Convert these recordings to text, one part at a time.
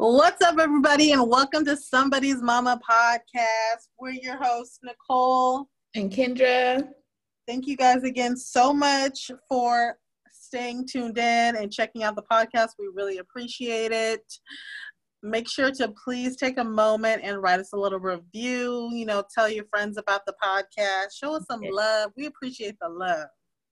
What's up, everybody, and welcome to Somebody's Mama podcast. We're your hosts, Nicole and Kendra. Thank you guys again so much for staying tuned in and checking out the podcast. We really appreciate it. Make sure to please take a moment and write us a little review. You know, tell your friends about the podcast. Show us some love. We appreciate the love.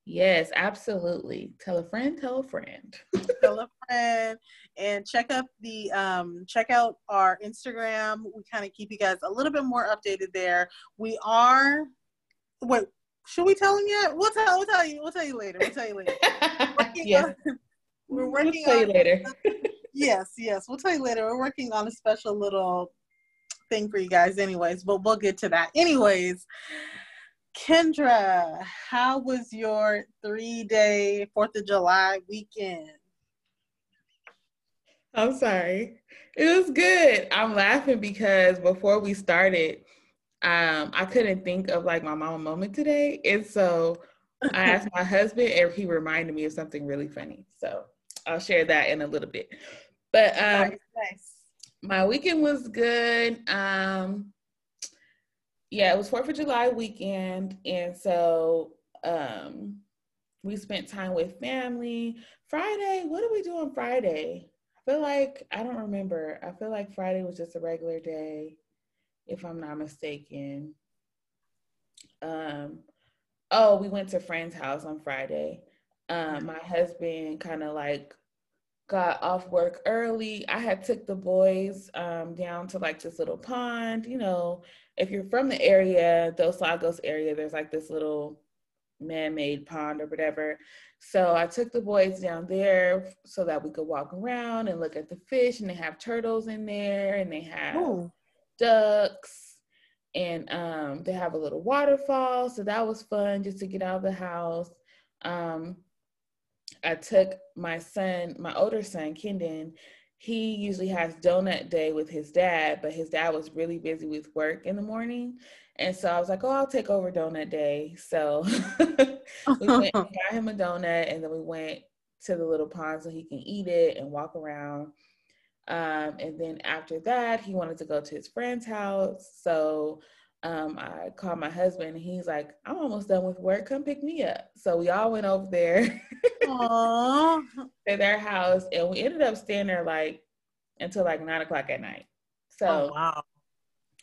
Yes, absolutely. Tell a friend, tell a friend. tell a friend and check up the um check out our Instagram. We kind of keep you guys a little bit more updated there. We are wait, should we tell them yet? We'll tell we'll tell you we'll tell you later. We'll tell you later. yes. On, we're working we'll on later. yes, yes. We'll tell you later. We're working on a special little thing for you guys anyways, but we'll get to that. Anyways, Kendra, how was your three day Fourth of July weekend? I'm sorry. It was good. I'm laughing because before we started, um, I couldn't think of like my mama moment today. And so I asked my husband and he reminded me of something really funny. So I'll share that in a little bit. But um nice, my weekend was good. Um yeah, it was Fourth of July weekend, and so um, we spent time with family. Friday, what did we do on Friday? I feel like I don't remember. I feel like Friday was just a regular day, if I'm not mistaken. Um, oh, we went to friend's house on Friday. Um, my husband kind of like got off work early. I had took the boys um, down to like this little pond, you know, if you're from the area, Dos Lagos area, there's like this little man-made pond or whatever. So I took the boys down there so that we could walk around and look at the fish. And they have turtles in there, and they have Ooh. ducks, and um, they have a little waterfall. So that was fun just to get out of the house. Um, I took my son, my older son, Kendon, he usually has donut day with his dad, but his dad was really busy with work in the morning. And so I was like, oh, I'll take over donut day. So we went and got him a donut and then we went to the little pond so he can eat it and walk around. Um, and then after that, he wanted to go to his friend's house. So um, I called my husband and he's like, I'm almost done with work. Come pick me up. So we all went over there to their house and we ended up staying there like until like nine o'clock at night. So oh, wow.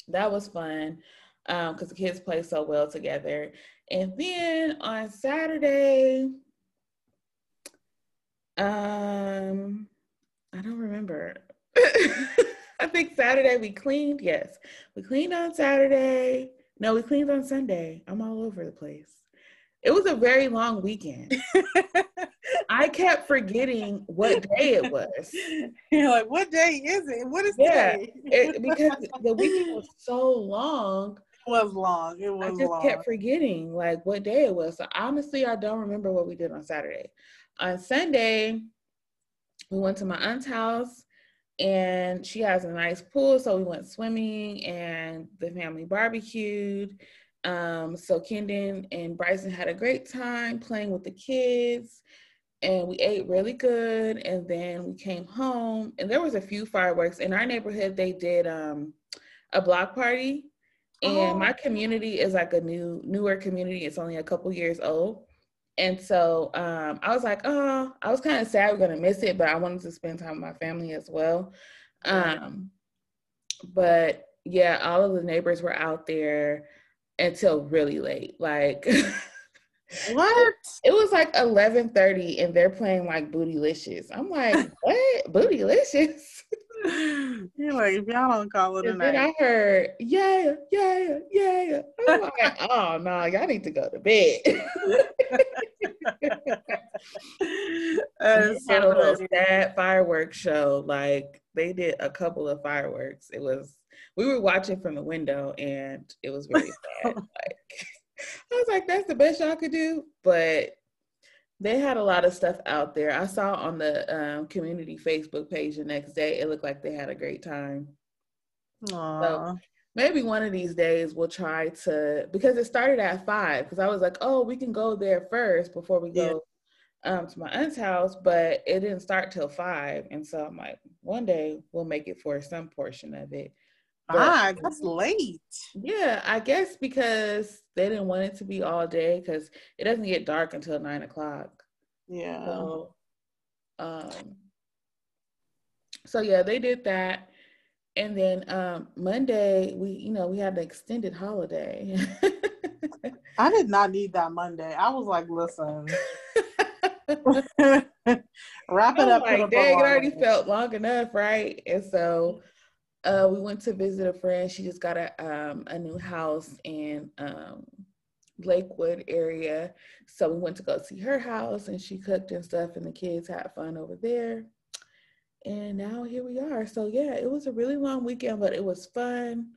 that was fun because um, the kids play so well together. And then on Saturday, um, I don't remember. I think Saturday we cleaned. Yes, we cleaned on Saturday. No, we cleaned on Sunday. I'm all over the place. It was a very long weekend. I kept forgetting what day it was. You're like, what day is it? What is yeah, it, because the weekend was so long. It was long. It was I just long. kept forgetting like what day it was. So honestly, I don't remember what we did on Saturday. On Sunday, we went to my aunt's house and she has a nice pool. So we went swimming and the family barbecued. Um, so Kendon and Bryson had a great time playing with the kids and we ate really good. And then we came home and there was a few fireworks in our neighborhood. They did um, a block party and oh. my community is like a new, newer community. It's only a couple years old. And so um, I was like, oh, I was kind of sad we're gonna miss it, but I wanted to spend time with my family as well. Um, but yeah, all of the neighbors were out there until really late. Like what? It was like eleven thirty, and they're playing like Bootylicious. I'm like, what? Bootylicious? You're like, if y'all don't call it a night. Then I heard, yeah, yeah, yeah. I'm like, oh no, y'all need to go to bed. uh, had a little sad fireworks show. Like they did a couple of fireworks. It was we were watching from the window and it was really sad. like I was like, that's the best y'all could do. But they had a lot of stuff out there. I saw on the um, community Facebook page the next day. It looked like they had a great time. Aww. So maybe one of these days we'll try to because it started at five. Because I was like, oh, we can go there first before we go um, to my aunt's house, but it didn't start till five. And so I'm like, one day we'll make it for some portion of it. But, ah, that's late. Yeah, I guess because they didn't want it to be all day because it doesn't get dark until nine o'clock. Yeah. So, um, so yeah, they did that. And then um Monday we, you know, we had an extended holiday. I did not need that Monday. I was like, listen. Wrap it up. Like, dang, it already felt long enough, right? And so uh, we went to visit a friend. She just got a um, a new house in um, Lakewood area, so we went to go see her house, and she cooked and stuff, and the kids had fun over there. And now here we are. So yeah, it was a really long weekend, but it was fun.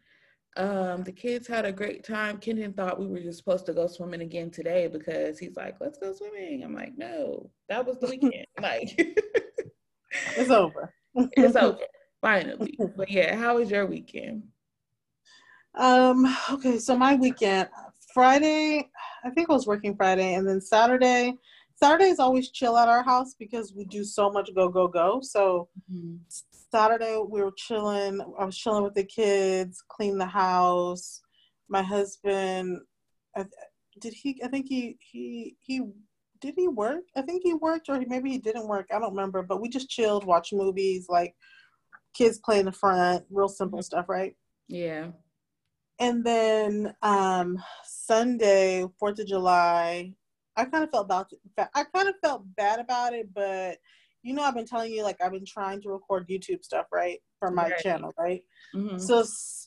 Um, the kids had a great time. Kendon thought we were just supposed to go swimming again today because he's like, let's go swimming. I'm like, no, that was the weekend. like, it's over. it's over, finally. But yeah, how was your weekend? Um, okay, so my weekend, Friday, I think I was working Friday, and then Saturday, Saturday is always chill at our house because we do so much go, go, go. So mm-hmm. Saturday we were chilling. I was chilling with the kids, clean the house. My husband, did he? I think he he he did he work? I think he worked, or maybe he didn't work. I don't remember. But we just chilled, watched movies, like kids play in the front, real simple mm-hmm. stuff, right? Yeah. And then um Sunday, Fourth of July, I kind of felt about I kind of felt bad about it, but you know, I've been telling you, like, I've been trying to record YouTube stuff, right, for my right. channel, right? Mm-hmm. So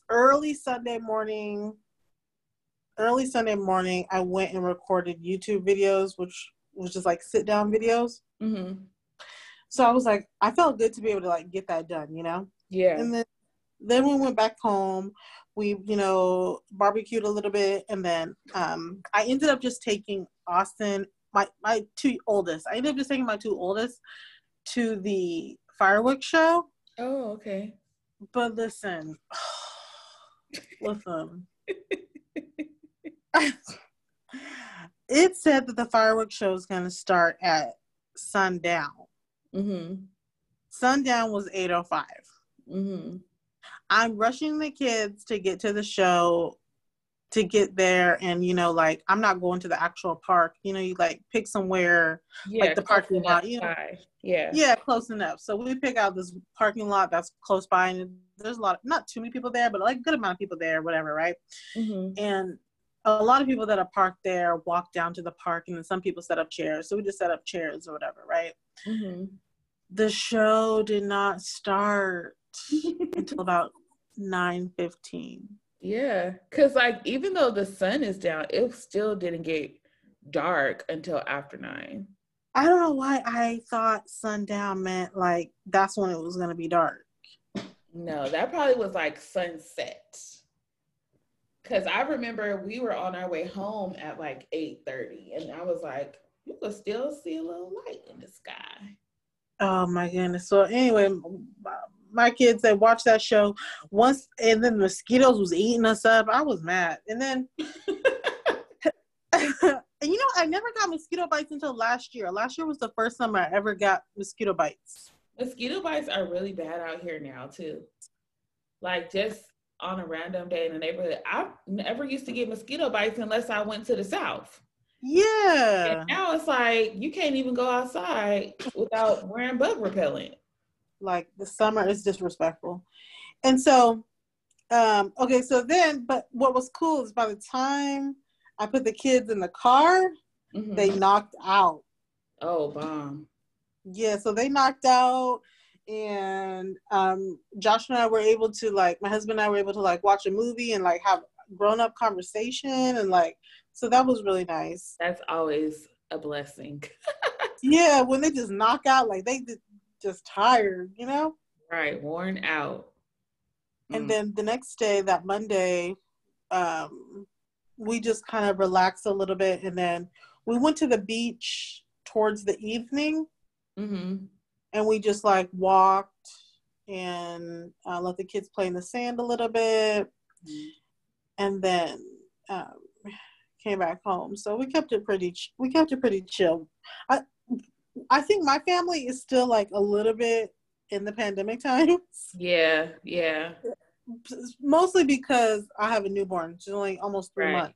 early Sunday morning, early Sunday morning, I went and recorded YouTube videos, which was just like sit down videos. Mm-hmm. So I was like, I felt good to be able to like get that done, you know? Yeah. And then, then we went back home. We, you know, barbecued a little bit, and then um, I ended up just taking Austin, my my two oldest. I ended up just taking my two oldest to the fireworks show. Oh, okay. But listen, listen. it said that the fireworks show is going to start at sundown. Mm-hmm. Sundown was 8.05. Mm-hmm. I'm rushing the kids to get to the show to get there and you know like i'm not going to the actual park you know you like pick somewhere yeah, like the parking lot you know yeah yeah close enough so we pick out this parking lot that's close by and there's a lot of, not too many people there but like a good amount of people there whatever right mm-hmm. and a lot of people that are parked there walk down to the park and then some people set up chairs so we just set up chairs or whatever right mm-hmm. the show did not start until about 9 15 yeah, because like even though the sun is down, it still didn't get dark until after nine. I don't know why I thought sundown meant like that's when it was gonna be dark. No, that probably was like sunset. Cause I remember we were on our way home at like eight thirty, and I was like, you could still see a little light in the sky. Oh my goodness! So anyway, my kids that watched that show once, and then mosquitoes was eating us up. I was mad, and then. and you know, I never got mosquito bites until last year. Last year was the first time I ever got mosquito bites. Mosquito bites are really bad out here now too. Like just on a random day in the neighborhood, I never used to get mosquito bites unless I went to the south. Yeah. And now it's like you can't even go outside without wearing bug repellent. Like the summer is disrespectful. And so, um, okay, so then, but what was cool is by the time I put the kids in the car, mm-hmm. they knocked out. Oh, bomb. Yeah, so they knocked out and um Josh and I were able to like my husband and I were able to like watch a movie and like have grown up conversation and like so that was really nice. That's always a blessing. yeah, when they just knock out like they just tired, you know? Right, worn out. And mm. then the next day, that Monday, um, we just kind of relaxed a little bit, and then we went to the beach towards the evening, mm-hmm. and we just like walked and uh, let the kids play in the sand a little bit, mm-hmm. and then um, came back home. So we kept it pretty. We kept it pretty chill. I, I think my family is still like a little bit in the pandemic times. Yeah, yeah. Mostly because I have a newborn. She's only almost three Right. months.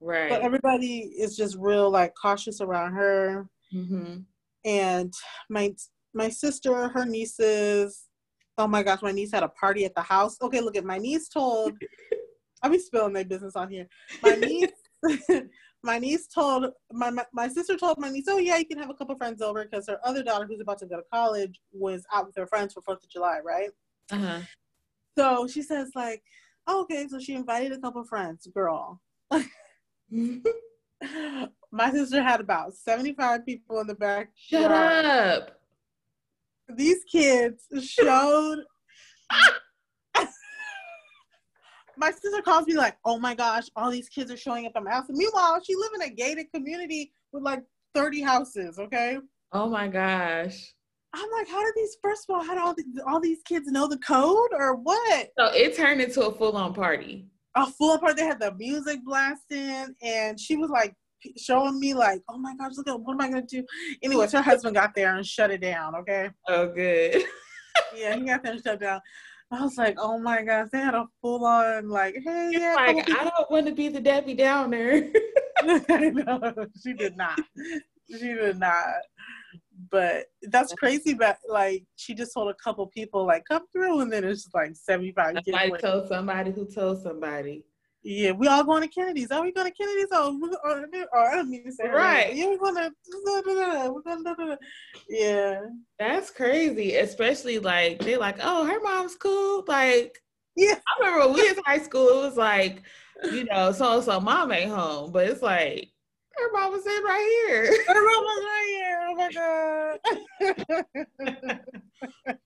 Right. But everybody is just real like cautious around her. mm-hmm. And my my sister, her nieces, oh my gosh, my niece had a party at the house. Okay, look at my niece told I'll be spilling their business on here. My niece my niece told my, my my sister told my niece, oh yeah, you can have a couple friends over because her other daughter who's about to go to college was out with her friends for Fourth of July, right? Uh-huh. So she says like, oh, okay, so she invited a couple friends, girl. My sister had about 75 people in the back. Shut up. These kids showed. My sister calls me like, oh my gosh, all these kids are showing up at my house. And meanwhile, she live in a gated community with like 30 houses, okay? Oh my gosh. I'm like, how did these, first of all, how did all, these, all these kids know the code or what? So it turned into a full on party. a full on party. They had the music blasting, and she was like showing me like, "Oh my gosh, look at what am I gonna do?" Anyways, her husband got there and shut it down. Okay, Oh, good. yeah, he got there and shut it down. I was like, "Oh my gosh, they had a full on like, hey, yeah." like, I don't want to be the Debbie Downer. no, she did not. She did not. But that's crazy. But like, she just told a couple people like, "Come through," and then it's just like seventy five. Somebody told somebody who told somebody. Yeah, we all going to Kennedy's. Are we going to Kennedy's? Oh, or, or oh, oh, I don't mean to say Right. Yeah, we're going to. We're going to. Yeah, That's crazy, especially like they're like, oh, her mom's cool. Like yeah. I remember when we was in high school, it was like, you know, so and so mom ain't home, but it's like her mom was in right here. Her mom was right here. Oh my god.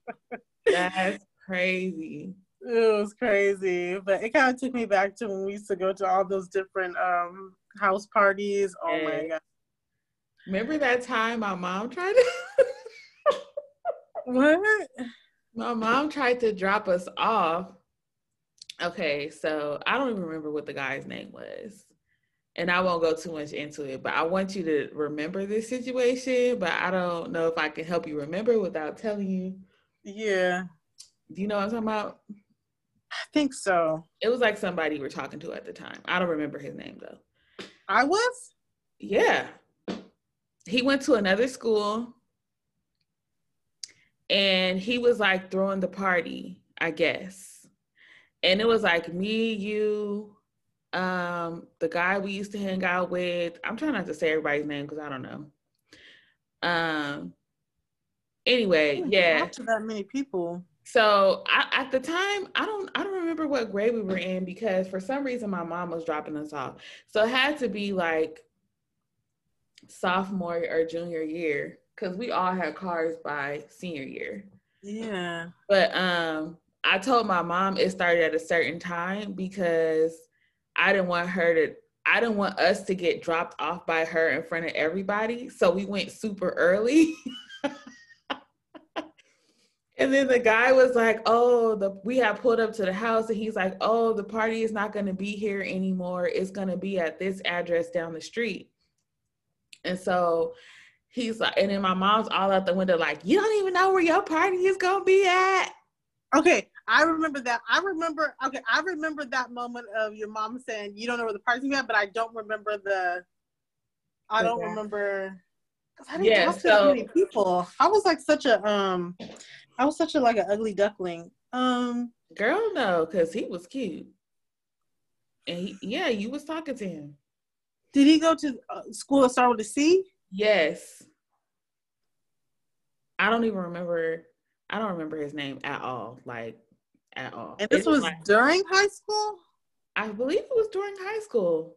That's crazy. It was crazy, but it kind of took me back to when we used to go to all those different um house parties. Oh my god. Remember that time my mom tried to What? my mom tried to drop us off. Okay, so I don't even remember what the guy's name was. And I won't go too much into it, but I want you to remember this situation, but I don't know if I can help you remember without telling you. Yeah, Do you know what I'm talking about? I think so. It was like somebody you were talking to at the time. I don't remember his name though. I was. Yeah. He went to another school and he was like throwing the party, I guess. And it was like me, you, um, the guy we used to hang out with. I'm trying not to say everybody's name because I don't know. Um anyway, yeah. talk to that many people. So I, at the time, I don't I don't remember what grade we were in because for some reason my mom was dropping us off. So it had to be like sophomore or junior year because we all had cars by senior year. Yeah. But um, I told my mom it started at a certain time because I didn't want her to. I didn't want us to get dropped off by her in front of everybody. So we went super early. and then the guy was like, "Oh, the we have pulled up to the house," and he's like, "Oh, the party is not going to be here anymore. It's going to be at this address down the street." And so he's like, and then my mom's all out the window, like, "You don't even know where your party is going to be at." Okay, I remember that. I remember. Okay, I remember that moment of your mom saying you don't know where the party's at, but I don't remember the. I don't Okay. remember. I didn't Yeah, talk to so- many people. I was like such a um, I was such a like an ugly duckling. Um, Girl, no, because he was cute. And he, yeah, you was talking to him. did he go to uh, school that started with a C? Yes. I don't even remember. I don't remember his name at all. Like at all. And this It's was like- during high school I believe it was during high school.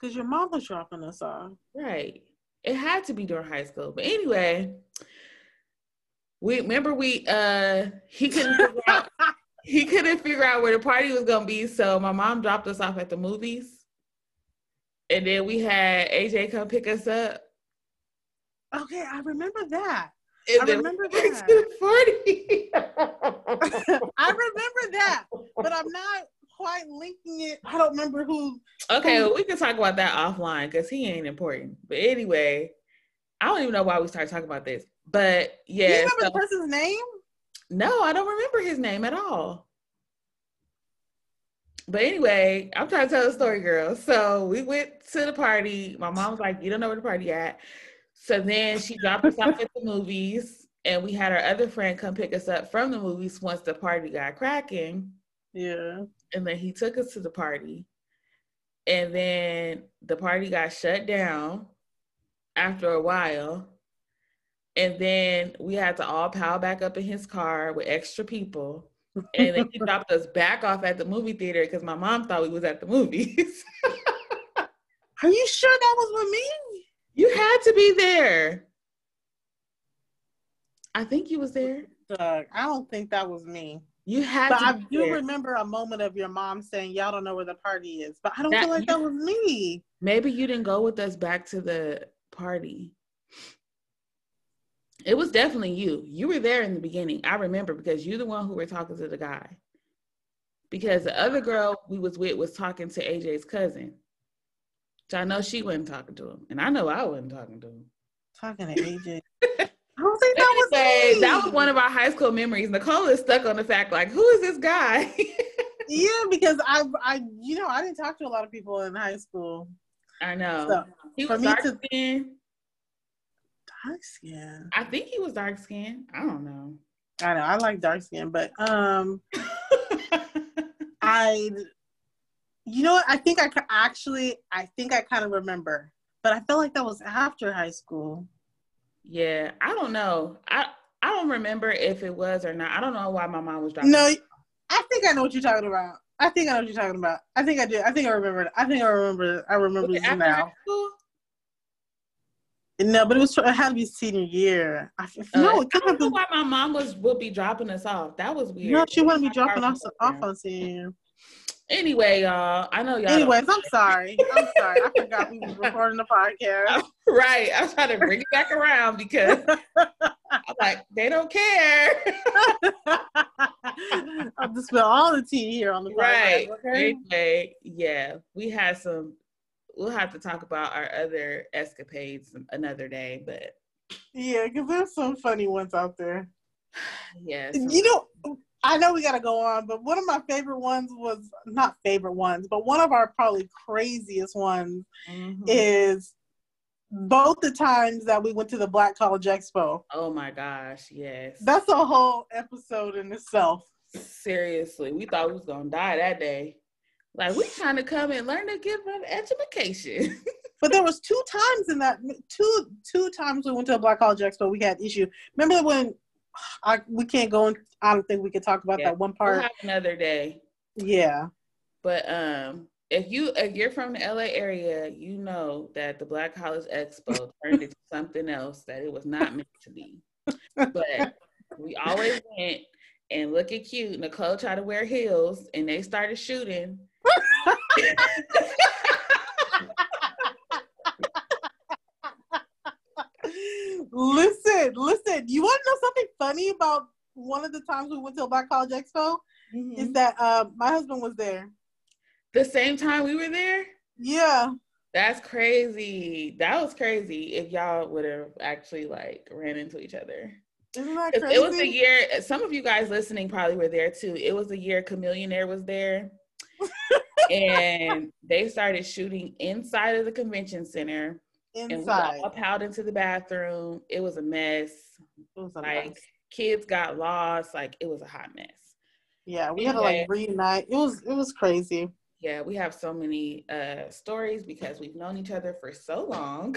because your mom was dropping us off. Right. It had to be during high school. But anyway, we remember we uh he couldn't figure out he couldn't figure out where the party was gonna be, so my mom dropped us off at the movies. And then we had AJ come pick us up. okay, I remember that. And I remember that. party. I remember that, but I'm not quite linking it. I don't remember who. okay, well, we can talk about that offline because he ain't important. But anyway, I don't even know why we started talking about this, but yeah. Do you remember so, the person's name? No, I don't remember his name at all. But anyway, I'm trying to tell the story, girl. So we went to the party. My mom was like, "You don't know where the party at." So then she dropped us off at the movies, and we had our other friend come pick us up from the movies once the party got cracking. Yeah. And then he took us to the party, and then the party got shut down after a while. And then we had to all pile back up in his car with extra people. And then he dropped us back off at the movie theater because my mom thought we was at the movies. Are you sure that was with me? You had to be there. I think you was there. Doug, I don't think that was me. You had but I do there. remember a moment of your mom saying, Y'all don't know where the party is. But I don't that, feel like that was me. Maybe you didn't go with us back to the party. It was definitely you. You were there in the beginning. I remember because you're the one who were talking to the guy. Because the other girl we was with was talking to AJ's cousin. So I know she wasn't talking to him. And I know I wasn't talking to him. Talking to AJ. I don't think that anyway, was me. That was one of our high school memories. Nicole is stuck on the fact, like, who is this guy? yeah, because I I you know, I didn't talk to a lot of people in high school. I know. So, he was dark to. Dark skin. I think he was dark skin. I don't know. I know. I like dark skin, but um, I, you know what? I think I could actually, I think I kind of remember, but I felt like that was after high school. Yeah, I don't know. I I don't remember if it was or not. I don't know why my mom was driving. No, I think I know what you're talking about. I think I know what you're talking about. I think I did. I think I remember. I think I remember. I remember this now. No, but it was. It had to be senior year. I, uh, no, it I don't know why my mom was would be dropping us off. That was weird. No, she wouldn't be dropping us off on senior. Anyway, y'all, I know y'all. Anyways, I'm sorry. I'm sorry. I forgot we were recording the podcast. right. I was trying to bring it back around because I'm like, they don't care. I'll just spill all the tea here on the podcast. Right. Okay? Anyway, yeah, we had some. We'll have to talk about our other escapades another day, but yeah, because there's some funny ones out there. Yes. You know, I know we got to go on, but one of my favorite ones was not favorite ones, but one of our probably craziest ones mm-hmm. is both the times that we went to the Black College Expo. Oh my gosh, yes. That's a whole episode in itself. Seriously, we thought we was gonna die that day. Like we trying to come and learn to give an education. but there was two times in that two two times we went to a Black College Expo. We had issue. Remember when I we can't go in. I don't think we can talk about yeah. that one part. We'll another day. Yeah. But um, if you if you're from the LA area, you know that the Black College Expo turned into something else that it was not meant to be. But we always went and look at cute. Nicole tried to wear heels, and they started shooting. Listen, listen. You want to know something funny about one of the times we went to a Black College Expo? Mm-hmm. Is that uh, my husband was there. The same time we were there? Yeah. That's crazy. That was crazy if y'all would have actually like ran into each other. Isn't that crazy? It was a year, some of you guys listening probably were there too. It was a year Chamillionaire was there. And they started shooting inside of the convention center inside. And we all into the bathroom. It was a mess. It was like mess. kids got lost. Like it was a hot mess. Yeah, we had to like reunite. It was it was crazy. Yeah, we have so many uh stories because we've known each other for so long.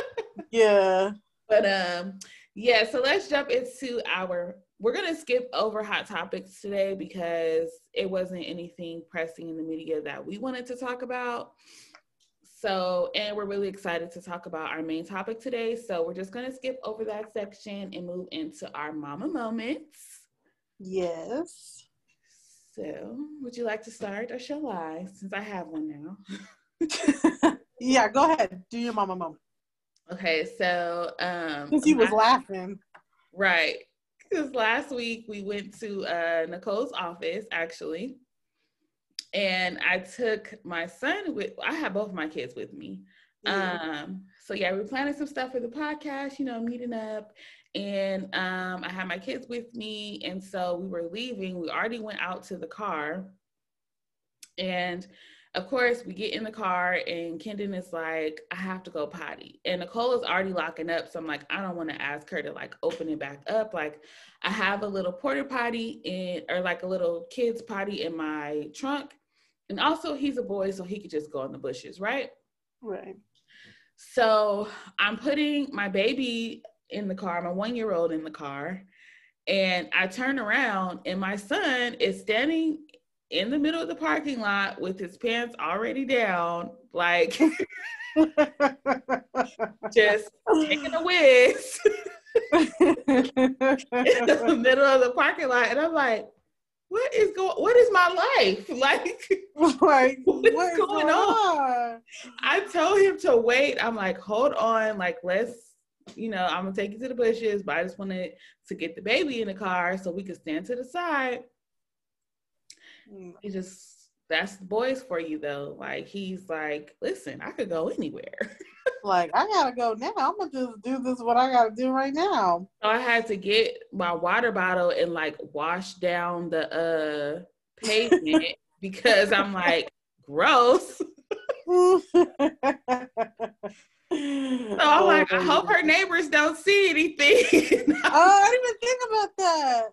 yeah. But um yeah, so let's jump into our we're gonna skip over hot topics today because it wasn't anything pressing in the media that we wanted to talk about. So, and we're really excited to talk about our main topic today. So, we're just going to skip over that section and move into our mama moments. Yes. So, would you like to start or shall I, since I have one now? yeah, go ahead. Do your mama moment. Okay, so um he was laughing. Right. Because last week we went to uh Nicole's office actually and I took my son with. I had both my kids with me. Um, so yeah, we're planning some stuff for the podcast, you know, meeting up. And um, I had my kids with me. And so we were leaving. We already went out to the car. And of course, we get in the car and Kendon is like, I have to go potty. And Nicole is already locking up. So I'm like, I don't want to ask her to like open it back up. Like, I have a little porta potty in, or like a little kid's potty in my trunk. And also, he's a boy, so he could just go in the bushes, right? Right. So I'm putting my baby in the car, my one year old in the car. And I turn around, and my son is standing in the middle of the parking lot with his pants already down, like just taking a whiz in the middle of the parking lot. And I'm like, what is going what is my life like like what is, going, going on? on? i told him to wait i'm like hold on like let's you know i'm gonna take you to the bushes but i just wanted to get the baby in the car so we could stand to the side. He just that's the boys for you though like he's like listen i could go anywhere like I gotta go now. I'm gonna just do this what I gotta do right now. So I had to get my water bottle and like wash down the uh pavement because I'm like gross. so I'm like, I hope her neighbors don't see anything. oh, I didn't even think about that.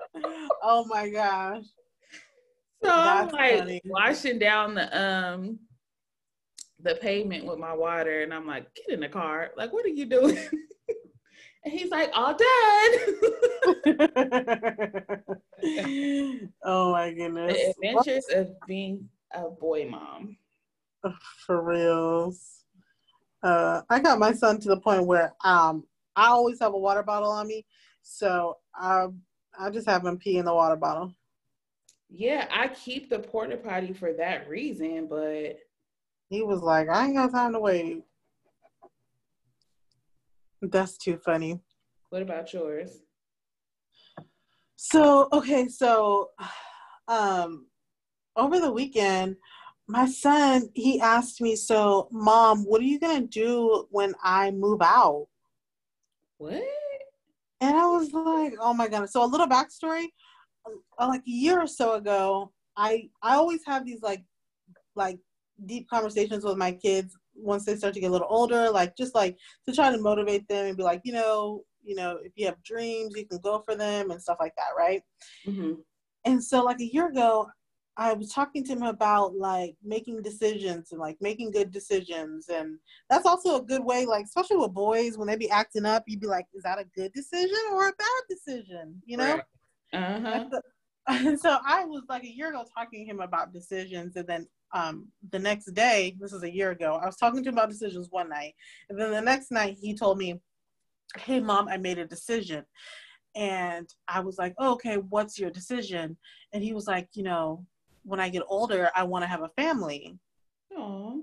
Oh my gosh. So That's I'm like funny. washing down the um the pavement with my water and I'm like, get in the car. Like, what are you doing? and he's like, all done. oh my goodness. The adventures what? of being a boy mom. For reals. Uh, I got my son to the point where um I always have a water bottle on me. So I I just have him pee in the water bottle. Yeah, I keep the porta potty for that reason, but he was like, I ain't got time to wait. That's too funny. What about yours? So, okay, so um over the weekend, my son, he asked me, so mom, what are you gonna do when I move out? What? And I was like, oh my god. So a little backstory. Like a year or so ago, I I always have these like like deep conversations with my kids once they start to get a little older, like just like to try to motivate them and be like, you know, you know, if you have dreams, you can go for them and stuff like that, right? Mm-hmm. And so, like a year ago, I was talking to him about like making decisions and like making good decisions, and that's also a good way, like especially with boys when they be acting up, you'd be like, is that a good decision or a bad decision? You know. Right. Uh-huh. So I was like a year ago talking to him about decisions, and then um, the next day, this is a year ago, I was talking to him about decisions one night. And then the next night, he told me, Hey, mom, I made a decision. And I was like, oh, Okay, what's your decision? And he was like, You know, when I get older, I want to have a family. Aww.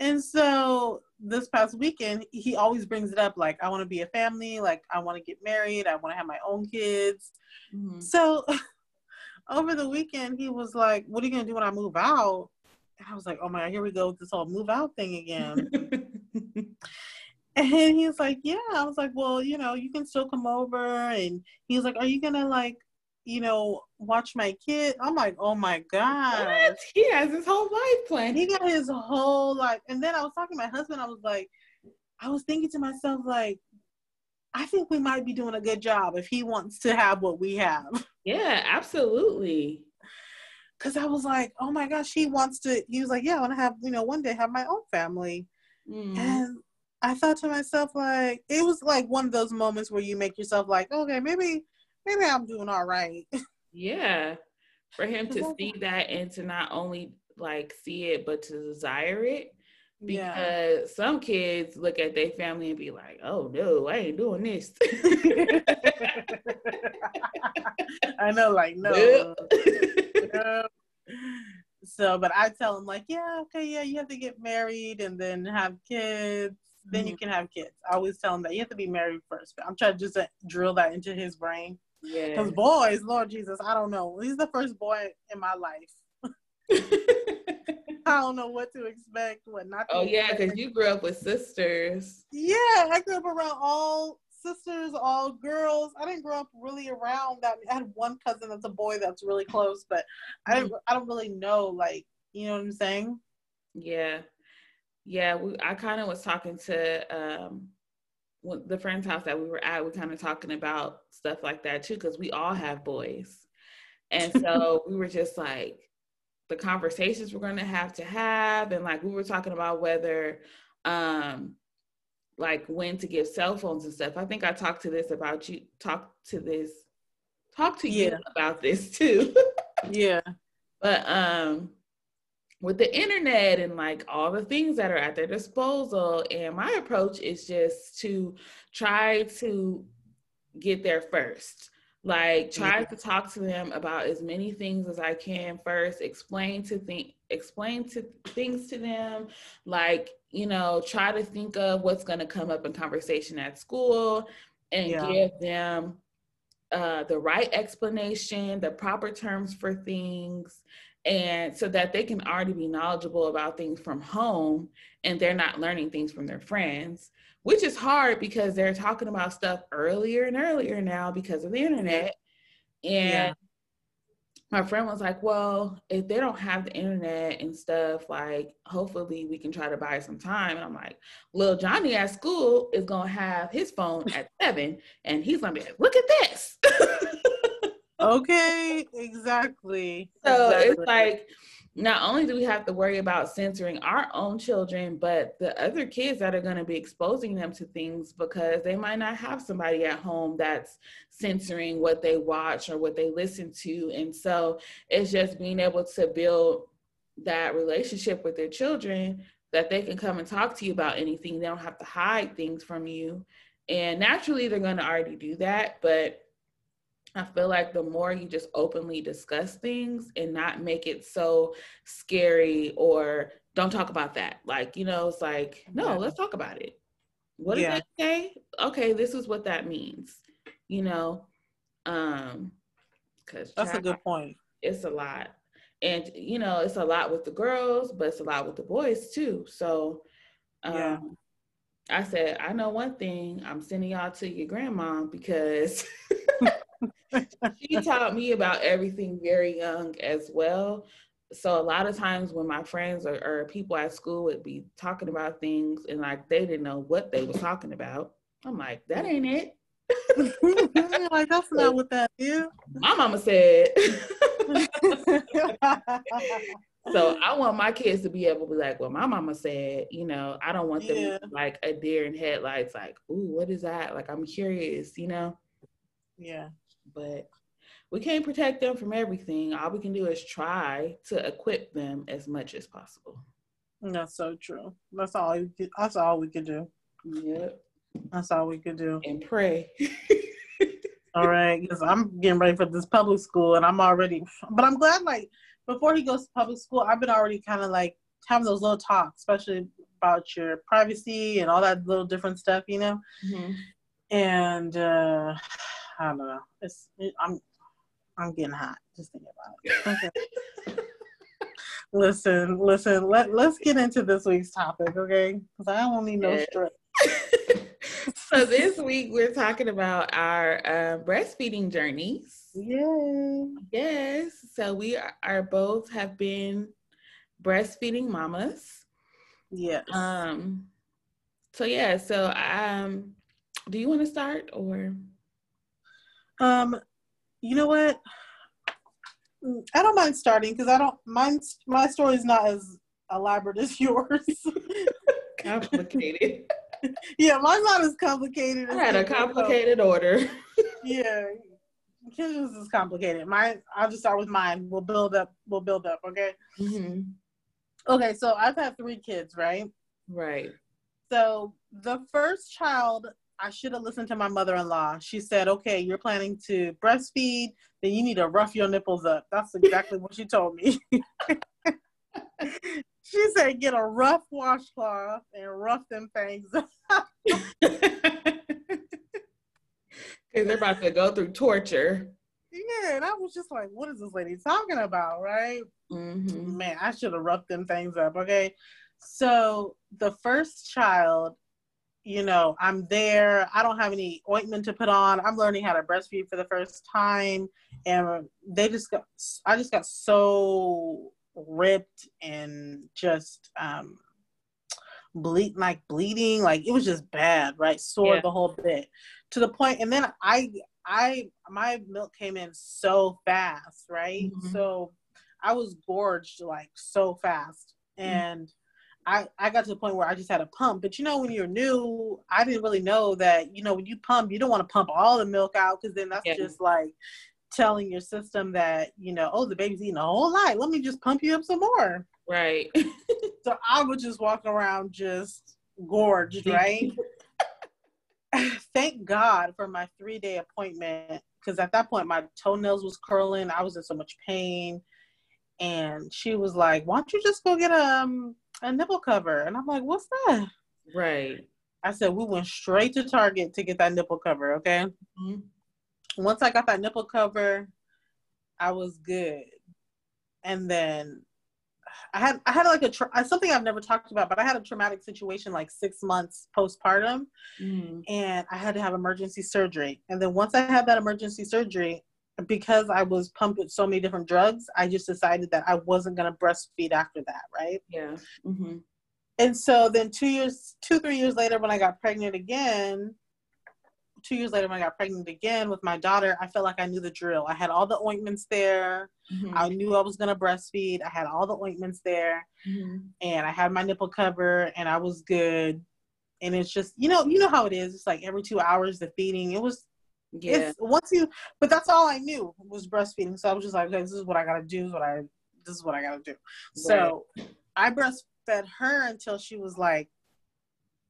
And so this past weekend, he always brings it up like, I want to be a family, like, I want to get married, I want to have my own kids. Mm-hmm. So over the weekend, he was like, What are you going to do when I move out? And I was like, oh my God, here we go with this whole move out thing again. and he was like, yeah. I was like, well, you know, you can still come over. And he was like, are you gonna like, you know, watch my kid? I'm like, oh my God. He has his whole life planned. He got his whole life. And then I was talking to my husband. I was like, I was thinking to myself, like, I think we might be doing a good job if he wants to have what we have. Yeah, absolutely because I was like, oh my gosh, he wants to. He was like, yeah, I want to have, you know, one day have my own family. Mm. And I thought to myself, like, it was like one of those moments where you make yourself like, okay, maybe, maybe I'm doing all right. Yeah. For him to see that and to not only like see it, but to desire it. Because yeah. some kids look at their family and be like, oh no, I ain't doing this. I know, like, no. so, but I tell them like, yeah, okay, yeah, you have to get married and then have kids. Then mm-hmm. you can have kids. I always tell him that you have to be married first. I'm trying to just uh, drill that into his brain. Yeah. Because boys, Lord Jesus, I don't know. He's the first boy in my life. I don't know what to expect, what not. oh yeah, because you grew up with sisters. Yeah, I grew up around all sisters, all girls. I didn't grow up really around that. I had one cousin that's a boy that's really close, but I didn't. I don't really know, like, you know what I'm saying? Yeah, yeah. We, I kind of was talking to um, the friend's house that we were at. We kind of talking about stuff like that too, because we all have boys, and so we were just like the conversations we're going to have to have, and like we were talking about whether um like when to give cell phones and stuff. I think I talked to this about you, talk to this, talk to yeah. you about this too. yeah. But um with the internet and like all the things that are at their disposal, and my approach is just to try to get there first. Like try to talk to them about as many things as I can first, explain to think explain to things to them, like you know, try to think of what's going to come up in conversation at school and yeah. give them uh, the right explanation, the proper terms for things, and so that they can already be knowledgeable about things from home and they're not learning things from their friends, which is hard because they're talking about stuff earlier and earlier now because of the internet. And yeah my friend was like, Well, if they don't have the internet and stuff, like, hopefully we can try to buy some time. And I'm like, Little Johnny at school is to have his phone at seven, and he's to be like, Look at this. okay, exactly. So exactly. it's like, not only do we have to worry about censoring our own children, but the other kids that are going to be exposing them to things because they might not have somebody at home that's censoring what they watch or what they listen to. And so it's just being able to build that relationship with their children that they can come and talk to you about anything. They don't have to hide things from you. And naturally, they're going to already do that. But I feel like the more you just openly discuss things and not make it so scary or don't talk about that. Like, you know, it's like, no, let's talk about it. What did yeah. they say? Okay, this is what that means. You know, um, because that's child, a good point. It's a lot, and you know, it's a lot with the girls, but it's a lot with the boys too. So, um, yeah. I said, I know one thing. I'm sending y'all to your grandma because she taught me about everything very young as well. So a lot of times when my friends or, or people at school would be talking about things and like they didn't know what they was talking about, I'm like, that ain't it. like that's not what that is. My mama said. so I want my kids to be able to be like, well, my mama said, you know, I don't want them yeah. like a deer in headlights, like, ooh, what is that? Like I'm curious, you know? Yeah but we can't protect them from everything. All we can do is try to equip them as much as possible. That's so true. That's all. that's all we can do. Yep. That's all we can do. And pray. all right, because I'm getting ready for this public school, and I'm already. But I'm glad, like, before he goes to public school, I've been already kind of like having those little talks, especially about your privacy and all that little different stuff, you know. Mm-hmm. And uh I don't know. It's it, I'm I'm getting hot just thinking about it. Okay. listen, listen. Let Let's get into this week's topic, okay? Because I don't need no stress. so this week we're talking about our uh, breastfeeding journeys. Yay! Yes. So we are, are both have been breastfeeding mamas. Yes. Um. So yeah. So um, do you want to start or? Um, you know what? I don't mind starting because I don't mine. My story is not as elaborate as yours. complicated. yeah, mine's not as complicated. I had a complicated order. yeah, Kendra's is complicated. Mine. I'll just start with mine. We'll build up. We'll build up. Okay. Mm-hmm. Okay. So I've had three kids, right? Right. So the first child I should have listened to my mother in law. She said, okay, you're planning to breastfeed, then you need to rough your nipples up. That's exactly what she told me. she said, get a rough washcloth and rough them things up. Because they're about to go through torture. Yeah, and I was just like, what is this lady talking about, right? Mm-hmm. Man, I should have roughed them things up. Okay. So the first child, you know, I'm there. I don't have any ointment to put on. I'm learning how to breastfeed for the first time. And they just got, I just got so ripped and just, um, bleed like bleeding like it was just bad right sore yeah. the whole bit to the point. and then i i my milk came in so fast right mm-hmm. so i was gorged like so fast mm-hmm. and I, I got to the point where I just had a pump. But you know, when you're new, I didn't really know that, you know, when you pump, you don't want to pump all the milk out because then that's yeah. just like telling your system that, you know, oh, the baby's eating a whole lot. Let me just pump you up some more. Right. so I would just walk around just gorged, right? Thank God for my three day appointment because at that point my toenails was curling. I was in so much pain. And she was like, Why don't you just go get a, um, a nipple cover? And I'm like, What's that? Right. I said, We went straight to Target to get that nipple cover, okay? Mm-hmm. Once I got that nipple cover, I was good. And then I had I had like a tra- something I've never talked about, but I had a traumatic situation like six months postpartum, mm. and I had to have emergency surgery. And then once I had that emergency surgery, because I was pumped with so many different drugs, I just decided that I wasn't gonna breastfeed after that, right? Yeah. Mm-hmm. And so then two years, two three years later, when I got pregnant again, two years later when I got pregnant again with my daughter, I felt like I knew the drill. I had all the ointments there. Mm-hmm. I knew I was gonna breastfeed. I had all the ointments there, mm-hmm. and I had my nipple cover, and I was good. And it's just you know you know how it is. It's like every two hours the feeding. It was yeah. It's, once you, but that's all I knew was breastfeeding. So I was just like, okay, this is what I gotta do. Is what I this is what I gotta do. Right. So I breastfed her until she was like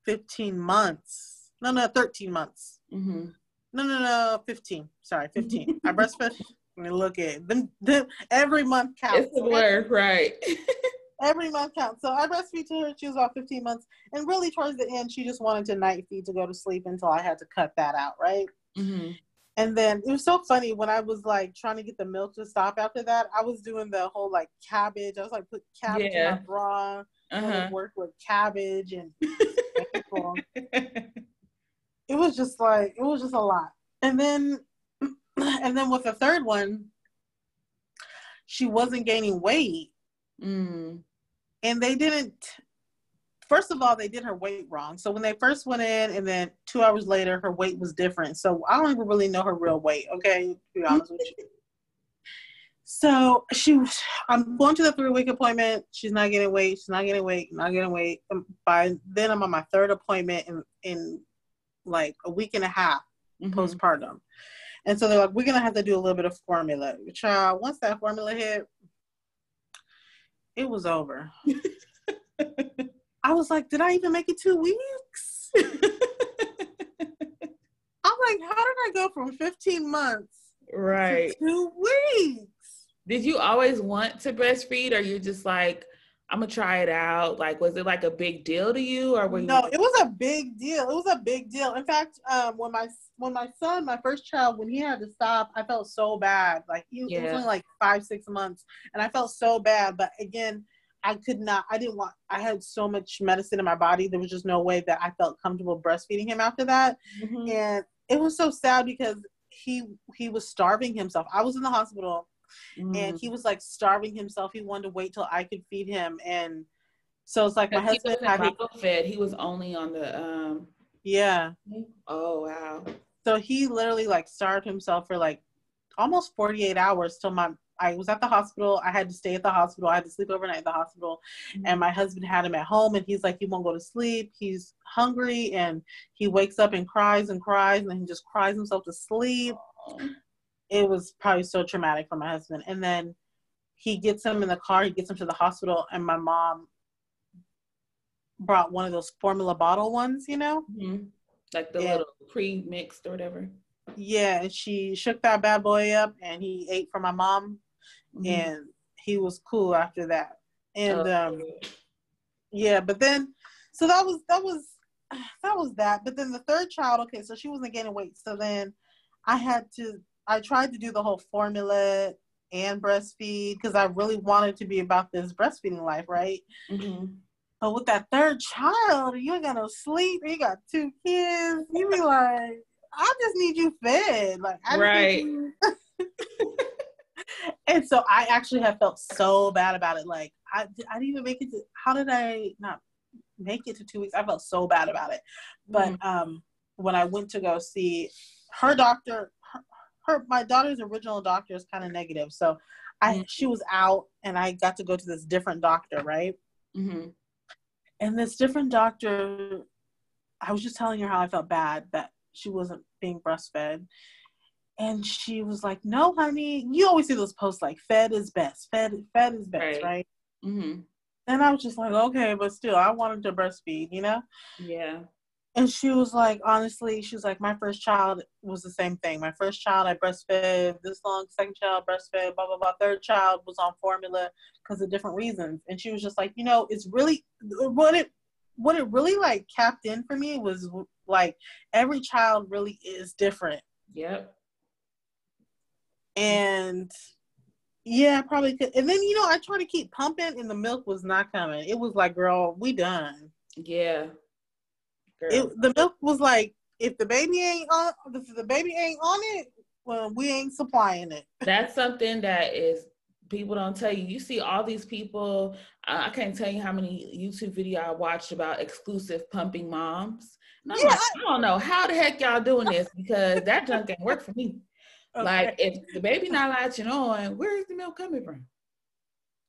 15 months. No, no, 13 months. Mm-hmm. No, no, no, 15. Sorry, 15. I breastfed. I mean, look at them, them. Every month counts. It's a blur, right? every month counts. So I breastfeed to her. She was about 15 months, and really towards the end, she just wanted to night feed to go to sleep until I had to cut that out, right? Mm-hmm. And then it was so funny when I was like trying to get the milk to stop after that. I was doing the whole like cabbage. I was like put cabbage yeah. in my bra uh-huh. and work with cabbage and it was just like it was just a lot. And then and then with the third one, she wasn't gaining weight. Mm. And they didn't first of all, they did her weight wrong. So when they first went in, and then two hours later, her weight was different. So I don't even really know her real weight. Okay, to be honest with you. So she. I'm going to the three week appointment. She's not getting weight. She's not getting weight. Not getting weight. Um, by then, I'm on my third appointment in in like a week and a half mm-hmm. postpartum. And so they're like, we're gonna have to do a little bit of formula. Child, once that formula hit, it was over. I was like, did I even make it two weeks? I'm like, how did I go from 15 months right two weeks? Did you always want to breastfeed or you just like I'm gonna try it out. Like, was it like a big deal to you, or were you? No, it was a big deal. It was a big deal. In fact, um, when my when my son, my first child, when he had to stop, I felt so bad. Like he yeah. was only like five, six months, and I felt so bad. But again, I could not. I didn't want. I had so much medicine in my body. There was just no way that I felt comfortable breastfeeding him after that, mm-hmm. and it was so sad because he he was starving himself. I was in the hospital mm. and he was like starving himself. He wanted to wait till I could feed him, and so it's like my husband had bottle fed. He was only on the um. Yeah. Oh wow. So he literally like starved himself for like almost 48 hours till my I was at the hospital. I had to stay at the hospital. I had to sleep overnight at the hospital. Mm-hmm. And my husband had him at home and he's like, he won't go to sleep. He's hungry and he wakes up and cries and cries and then he just cries himself to sleep. It was probably so traumatic for my husband. And then he gets him in the car, he gets him to the hospital, and my mom brought one of those formula bottle ones, you know? Mm-hmm. Like the little pre mixed or whatever. Yeah, and she shook that bad boy up and he ate from my mom mm-hmm. and he was cool after that. And oh, um yeah, but then so that was that was that was that. But then the third child, okay, so she wasn't gaining weight. So then I had to I tried to do the whole formula and breastfeed because I really wanted to be about this breastfeeding life, right? Mm-hmm. But with that third child, you ain't got no sleep. You got two kids. You be like, I just need you fed. Like, I right. and so I actually have felt so bad about it. Like, I, I didn't even make it to, how did I not make it to two weeks? I felt so bad about it. But mm-hmm. um, when I went to go see her doctor, her, her my daughter's original doctor is kind of negative. So I, mm-hmm. she was out and I got to go to this different doctor, right? Mm-hmm. And this different doctor, I was just telling her how I felt bad that she wasn't being breastfed. And she was like, "No, honey, you always see those posts like fed is best, fed fed is best, right?" right? Mm-hmm. And I was just like, "Okay, but still, I wanted to breastfeed, you know?" Yeah. And she was like, honestly, she was like, my first child was the same thing. My first child, I breastfed this long. Second child, breastfed, blah blah blah. Third child was on formula because of different reasons. And she was just like, you know, it's really what it what it really like capped in for me was like every child really is different. Yep. And yeah, probably could. And then you know, I tried to keep pumping, and the milk was not coming. It was like, girl, we done. Yeah. It, the milk was like, if the baby ain't on, if the baby ain't on it, well, we ain't supplying it. That's something that is people don't tell you. You see all these people. I can't tell you how many YouTube video I watched about exclusive pumping moms. Yeah. like, I don't know how the heck y'all doing this because that junk ain't work for me. Okay. Like if the baby not latching on, where is the milk coming from?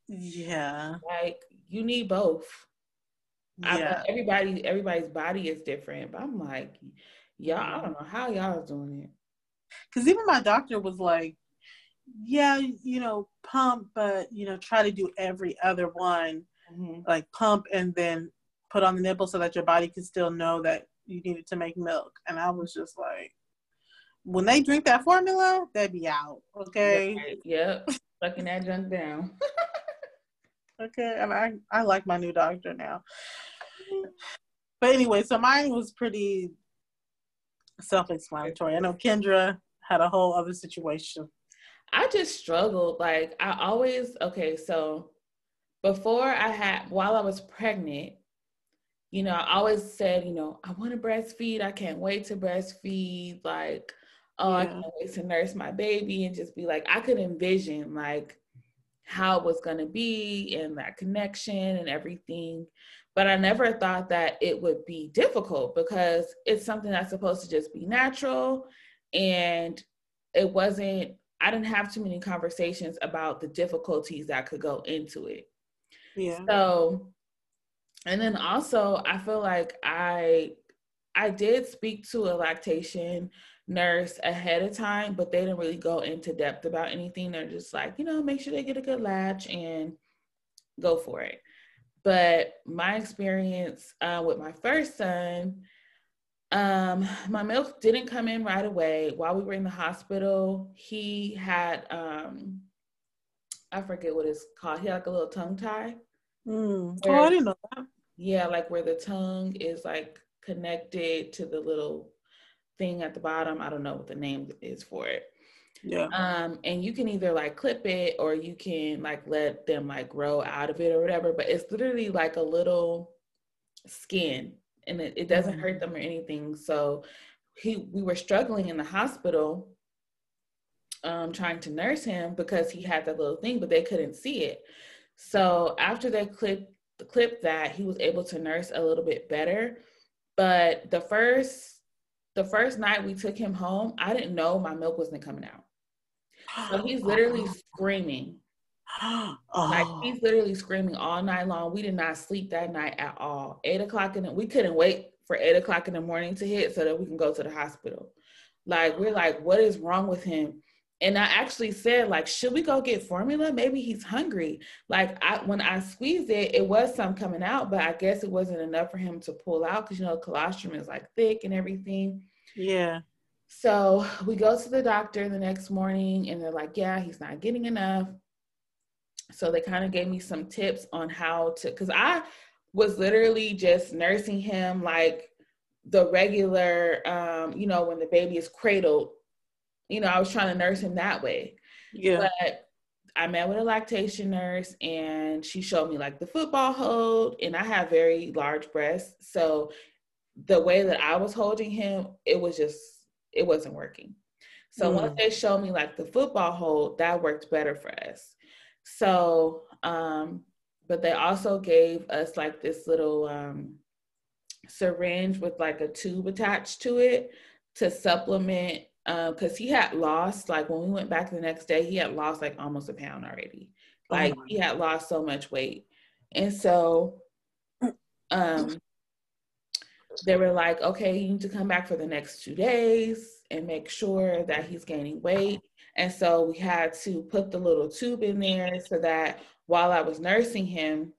Yeah. Like you need both. Yeah. I, everybody, everybody's body is different, but I'm like, y'all, I don't know how y'all is doing it. Cause even my doctor was like, yeah, you know, pump, but you know, try to do every other one, mm-hmm. like pump and then put on the nipple so that your body can still know that you needed to make milk. And I was just like, when they drink that formula, they be out. Okay. Right. Yep. Sucking that junk down. okay. And I, I like my new doctor now. But anyway, so mine was pretty self-explanatory. I know Kendra had a whole other situation. I just struggled. Like I always okay, so before I had while I was pregnant, you know, I always said, you know, I want to breastfeed. I can't wait to breastfeed. Like, oh, yeah. I can't wait to nurse my baby and just be like, I could envision like how it was gonna be and that connection and everything. But I never thought that it would be difficult because it's something that's supposed to just be natural. And it wasn't, I didn't have too many conversations about the difficulties that could go into it. Yeah. So, and then also, I feel like I, I did speak to a lactation nurse ahead of time, but they didn't really go into depth about anything. They're just like, you know, make sure they get a good latch and go for it. But my experience uh, with my first son, um, my milk didn't come in right away. While we were in the hospital, he had, um, I forget what it's called. He had like a little tongue tie. Mm. Where, oh, I didn't know that. Yeah, like where the tongue is like connected to the little thing at the bottom. I don't know what the name is for it. Yeah. Um, and you can either like clip it or you can like let them like grow out of it or whatever, but it's literally like a little skin and it, it doesn't mm-hmm. hurt them or anything. So he we were struggling in the hospital um trying to nurse him because he had that little thing, but they couldn't see it. So after they clipped clipped that, he was able to nurse a little bit better. But the first the first night we took him home, I didn't know my milk wasn't coming out. So he's literally screaming. Like he's literally screaming all night long. We did not sleep that night at all. Eight o'clock in the we couldn't wait for eight o'clock in the morning to hit so that we can go to the hospital. Like we're like, what is wrong with him? And I actually said, like, should we go get formula? Maybe he's hungry. Like I when I squeezed it, it was some coming out, but I guess it wasn't enough for him to pull out because you know colostrum is like thick and everything. Yeah. So we go to the doctor the next morning and they're like, yeah, he's not getting enough. So they kind of gave me some tips on how to, because I was literally just nursing him like the regular, um, you know, when the baby is cradled you know, I was trying to nurse him that way. Yeah. But I met with a lactation nurse and she showed me like the football hold and I have very large breasts. So the way that I was holding him, it was just it wasn't working. So mm. once they showed me like the football hold, that worked better for us. So um but they also gave us like this little um syringe with like a tube attached to it to supplement because uh, he had lost like when we went back the next day he had lost like almost a pound already. Oh like oh he had lost so much weight. And so um they were like okay you need to come back for the next two days and make sure that he's gaining weight. And so we had to put the little tube in there so that while i was nursing him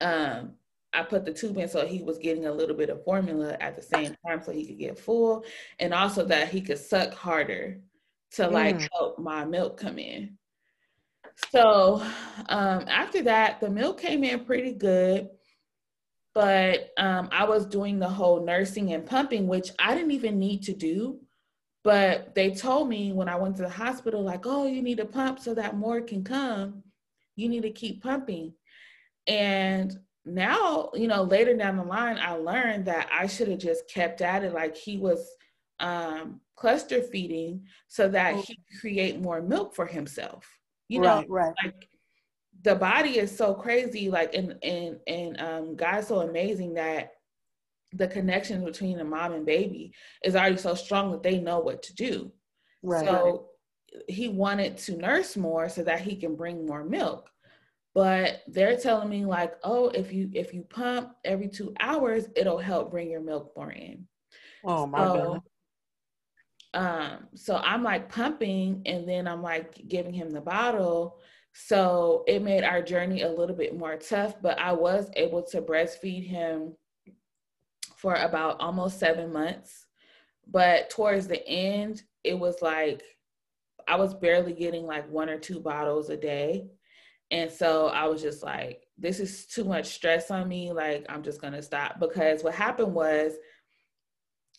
um I put the tube in so he was getting a little bit of formula at the same time so he could get full and also that he could suck harder to like mm. help my milk come in. So um, after that, the milk came in pretty good, but um, I was doing the whole nursing and pumping, which I didn't even need to do. But they told me when I went to the hospital, like, oh, you need to pump so that more can come. You need to keep pumping. And now, you know, later down the line, I learned that I should have just kept at it like he was um, cluster feeding so that he could create more milk for himself. You know, right, right. like the body is so crazy, like and and and um God's so amazing that the connection between the mom and baby is already so strong that they know what to do. Right. So he wanted to nurse more so that he can bring more milk but they're telling me like oh if you if you pump every two hours it'll help bring your milk more in. Oh my so, um so i'm like pumping and then i'm like giving him the bottle. So it made our journey a little bit more tough but i was able to breastfeed him for about almost seven months. But towards the end it was like i was barely getting like one or two bottles a day and so I was just like, this is too much stress on me. Like, I'm just going to stop. Because what happened was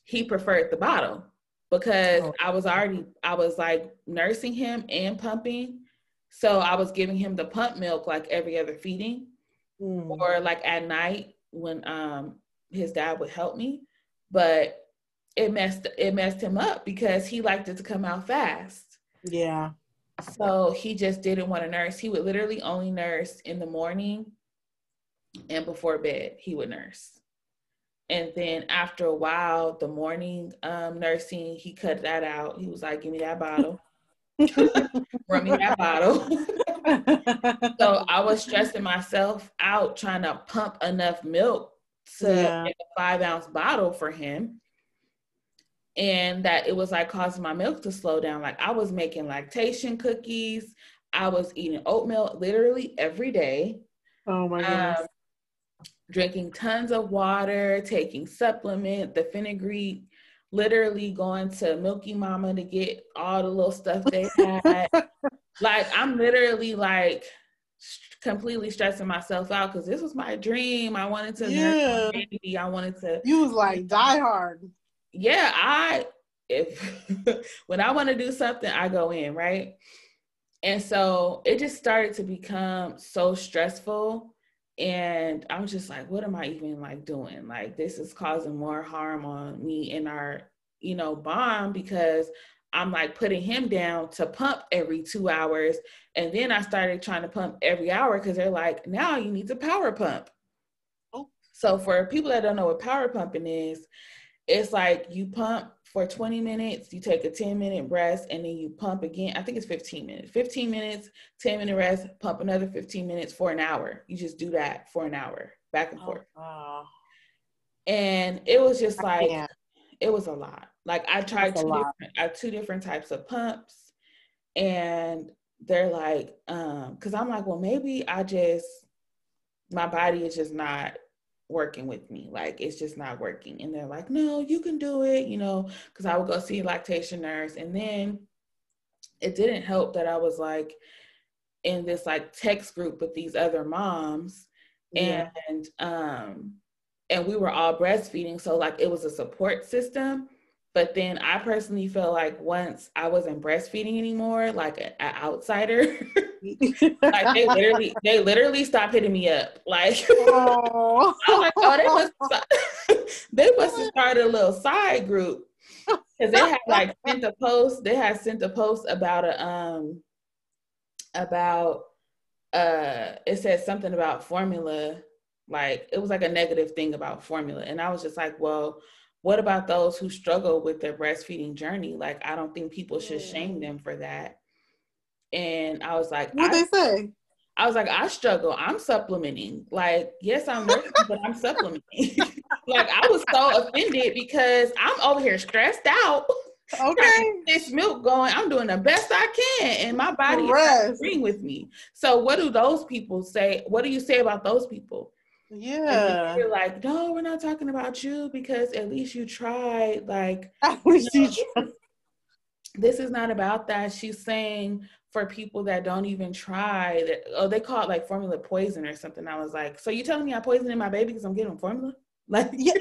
he preferred the bottle because oh. I was already, I was like nursing him and pumping. So I was giving him the pump milk like every other feeding mm. or like at night when um his dad would help me. But it messed it messed him up because he liked it to come out fast. Yeah. So he just didn't want to nurse. He would literally only nurse in the morning and before bed, he would nurse. And then after a while, the morning um, nursing, he cut that out. He was like, Give me that bottle. Run me that bottle. so I was stressing myself out trying to pump enough milk to yeah. make a five ounce bottle for him and that it was like causing my milk to slow down. Like I was making lactation cookies, I was eating oatmeal literally every day. Oh my goodness. Um, drinking tons of water, taking supplement, the fenugreek, literally going to Milky Mama to get all the little stuff they had. like I'm literally like completely stressing myself out because this was my dream. I wanted to yeah. I wanted to. You was like die hard yeah, I if when I want to do something, I go in, right? And so it just started to become so stressful. And I was just like, what am I even like doing? Like, this is causing more harm on me in our, you know, bond because I'm like putting him down to pump every two hours. And then I started trying to pump every hour because they're like, now you need to power pump. Oh. So for people that don't know what power pumping is, it's like you pump for 20 minutes, you take a 10 minute rest, and then you pump again. I think it's 15 minutes. 15 minutes, 10 minute rest, pump another 15 minutes for an hour. You just do that for an hour, back and oh, forth. Oh, And it was just like it was a lot. Like I tried two different, I two different types of pumps, and they're like, um, because I'm like, well, maybe I just my body is just not working with me. Like it's just not working. And they're like, no, you can do it, you know, because I would go see a lactation nurse. And then it didn't help that I was like in this like text group with these other moms. Yeah. And um and we were all breastfeeding. So like it was a support system, But then I personally feel like once I wasn't breastfeeding anymore, like an outsider, like they literally they literally stopped hitting me up. Like oh. I'm like, oh, they must they must have started a little side group because they had like sent a post. They had sent a post about a um about uh it said something about formula like it was like a negative thing about formula and i was just like well what about those who struggle with their breastfeeding journey? Like i don't think people should shame them for that. And i was like what they say? I was like i struggle. I'm supplementing. Like yes i'm working but i'm supplementing. Like i was so offended because i'm over here stressed out. Okay. This milk going. I'm doing the best i can and my body is agreeing with me. So what do those people say? What do you say about those people yeah you're like no we're not talking about you because at least you tried like at least you, know, you tried. this is not about that she's saying for people that don't even try that oh they call it like formula poison or something i was like so you telling me i poisoned my baby because i'm getting formula like yeah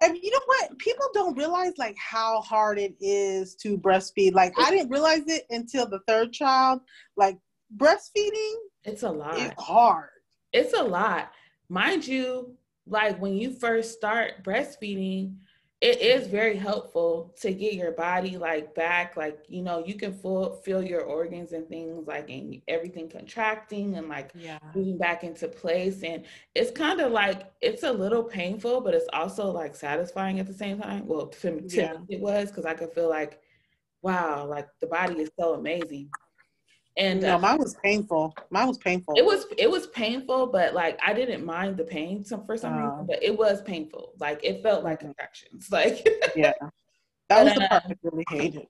and you know what? People don't realize like how hard it is to breastfeed. Like I didn't realize it until the third child. Like breastfeeding, it's a lot. It's hard. It's a lot. Mind you, like when you first start breastfeeding, it is very helpful to get your body like back like you know you can feel feel your organs and things like and everything contracting and like yeah. moving back into place and it's kind of like it's a little painful but it's also like satisfying at the same time well to, to yeah. it was because i could feel like wow like the body is so amazing and no, uh, mine was painful. Mine was painful. It was it was painful, but like I didn't mind the pain some for some uh, reason, but it was painful. Like it felt like contractions. Like yeah, that was the part I really hated.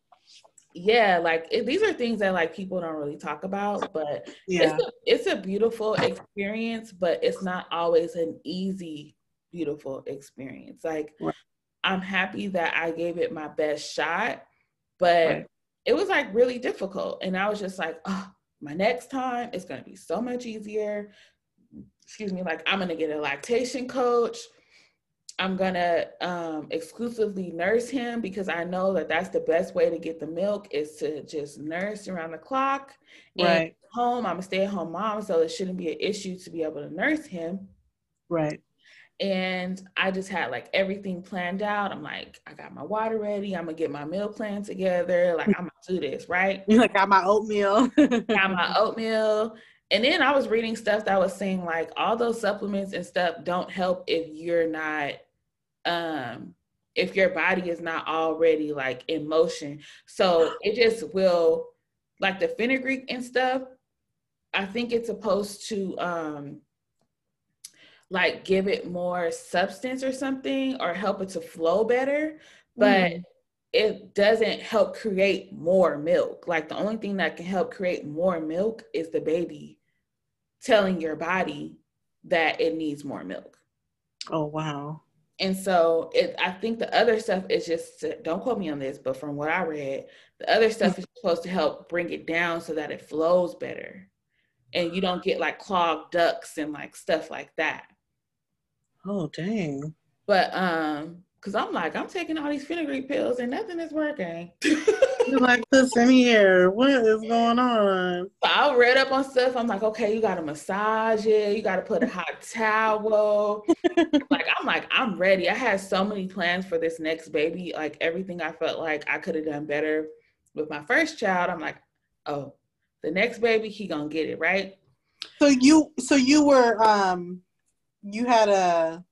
Yeah, like it, these are things that like people don't really talk about, but yeah, it's a, it's a beautiful experience, but it's not always an easy beautiful experience. Like right. I'm happy that I gave it my best shot, but. Right it was like really difficult. And I was just like, oh, my next time it's going to be so much easier. Excuse me, like I'm going to get a lactation coach. I'm going to um, exclusively nurse him because I know that that's the best way to get the milk is to just nurse around the clock. Right. home, I'm a stay at home mom, so it shouldn't be an issue to be able to nurse him. Right and I just had like everything planned out. I'm like, I got my water ready. I'm gonna get my meal plan together. Like I'm gonna do this, right? You like got my oatmeal. got my oatmeal. And then I was reading stuff that was saying like all those supplements and stuff don't help if you're not um if your body is not already like in motion. So it just will like the fenugreek and stuff. I think it's supposed to um like give it more substance or something or help it to flow better but mm. it doesn't help create more milk. Like the only thing that can help create more milk is the baby telling your body that it needs more milk. Oh wow. And so it i think the other stuff is just to, don't quote me on this but from what i read the other stuff is supposed to help bring it down so that it flows better and you don't get like clogged ducts and like stuff like that Oh dang. But um, cause I'm like, I'm taking all these fenugreek pills and nothing is working. You're like, listen here, what is going on? So I read up on stuff. I'm like, okay, you gotta massage it, you gotta put a hot towel. like, I'm like, I'm ready. I had so many plans for this next baby. Like everything I felt like I could have done better with my first child. I'm like, oh, the next baby, he gonna get it, right? So you so you were um you had a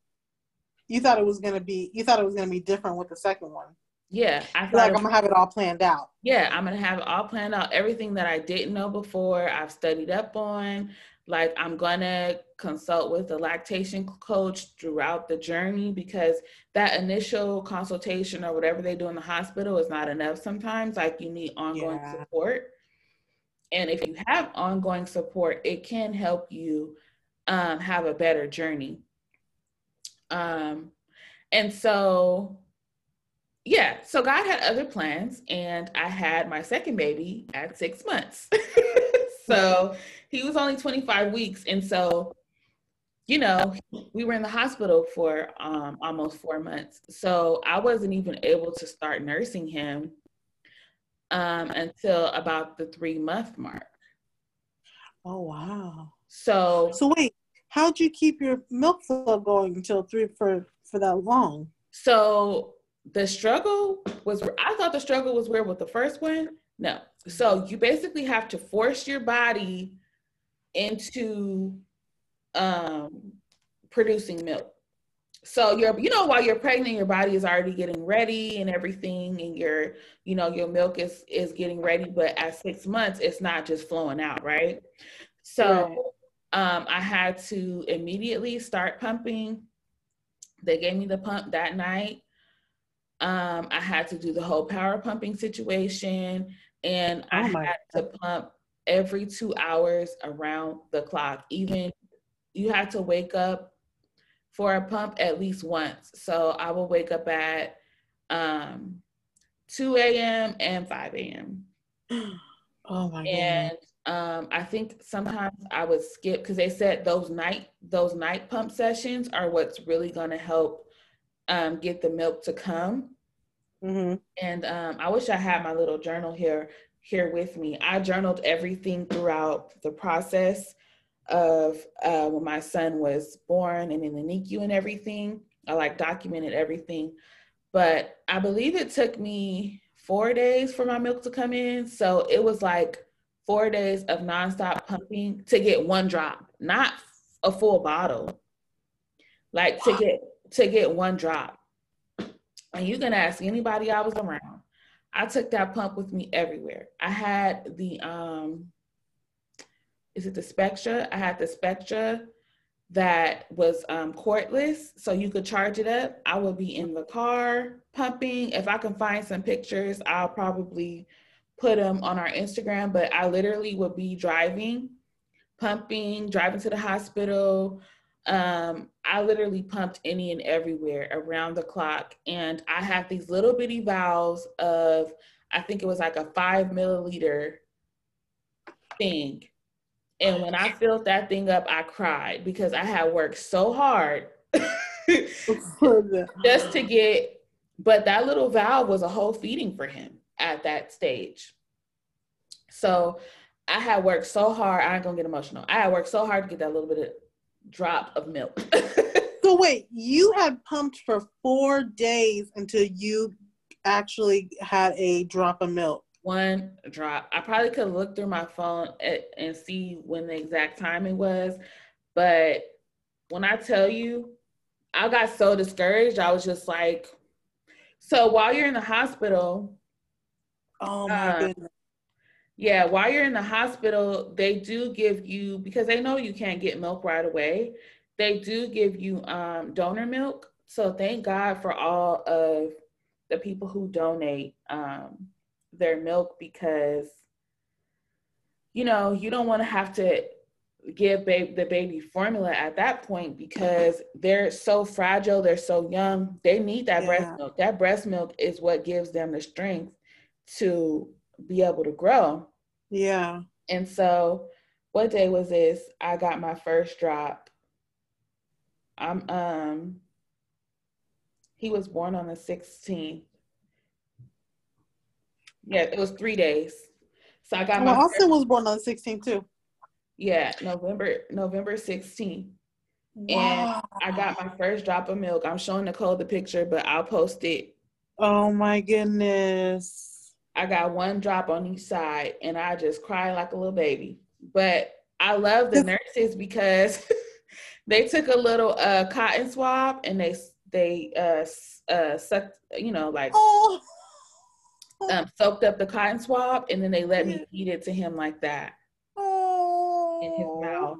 you thought it was gonna be you thought it was gonna be different with the second one. Yeah, I feel like I'm gonna have it all planned out. Yeah, I'm gonna have it all planned out. Everything that I didn't know before, I've studied up on. Like I'm gonna consult with a lactation coach throughout the journey because that initial consultation or whatever they do in the hospital is not enough sometimes. Like you need ongoing yeah. support. And if you have ongoing support, it can help you um, have a better journey. Um, and so, yeah, so God had other plans, and I had my second baby at six months. so he was only 25 weeks. And so you know, we were in the hospital for um, almost four months. So I wasn't even able to start nursing him um, until about the three month mark. Oh, wow. So, so wait, how'd you keep your milk flow going until three for, for that long? So the struggle was, I thought the struggle was where with the first one. No. So you basically have to force your body into um, producing milk. So you're, you know, while you're pregnant, your body is already getting ready and everything, and your, you know, your milk is is getting ready. But at six months, it's not just flowing out, right? So. Um, I had to immediately start pumping. They gave me the pump that night. Um, I had to do the whole power pumping situation, and oh I had God. to pump every two hours around the clock, even you had to wake up for a pump at least once. So I will wake up at um, 2 a.m. and 5 a.m. Oh my god. And um, I think sometimes I would skip because they said those night those night pump sessions are what's really going to help um, get the milk to come. Mm-hmm. And um, I wish I had my little journal here here with me. I journaled everything throughout the process of uh, when my son was born and in the NICU and everything. I like documented everything. But I believe it took me four days for my milk to come in. So it was like four days of nonstop pumping to get one drop, not a full bottle. Like to get to get one drop. And you can ask anybody I was around. I took that pump with me everywhere. I had the um is it the Spectra? I had the Spectra that was um, cordless, so you could charge it up. I would be in the car pumping. If I can find some pictures, I'll probably put them on our Instagram. But I literally would be driving, pumping, driving to the hospital. Um, I literally pumped any and everywhere around the clock. And I have these little bitty valves of, I think it was like a five milliliter thing and when I filled that thing up, I cried because I had worked so hard just to get, but that little valve was a whole feeding for him at that stage. So I had worked so hard. I ain't gonna get emotional. I had worked so hard to get that little bit of drop of milk. so wait, you had pumped for four days until you actually had a drop of milk one drop. I probably could look through my phone and see when the exact timing was, but when I tell you, I got so discouraged. I was just like, so while you're in the hospital, oh my uh, goodness. Yeah, while you're in the hospital, they do give you because they know you can't get milk right away. They do give you um, donor milk. So thank God for all of the people who donate. Um, their milk because you know you don't want to have to give babe, the baby formula at that point because they're so fragile they're so young they need that yeah. breast milk. That breast milk is what gives them the strength to be able to grow. Yeah. And so what day was this? I got my first drop. I'm um he was born on the 16th yeah, it was three days. So I got well, my Austin was born on the 16th too. Yeah, November November 16th. Wow. And I got my first drop of milk. I'm showing Nicole the picture, but I'll post it. Oh my goodness. I got one drop on each side and I just cried like a little baby. But I love the nurses because they took a little uh, cotton swab and they they uh, uh sucked, you know, like oh um, soaked up the cotton swab and then they let me feed it to him like that oh. in his mouth.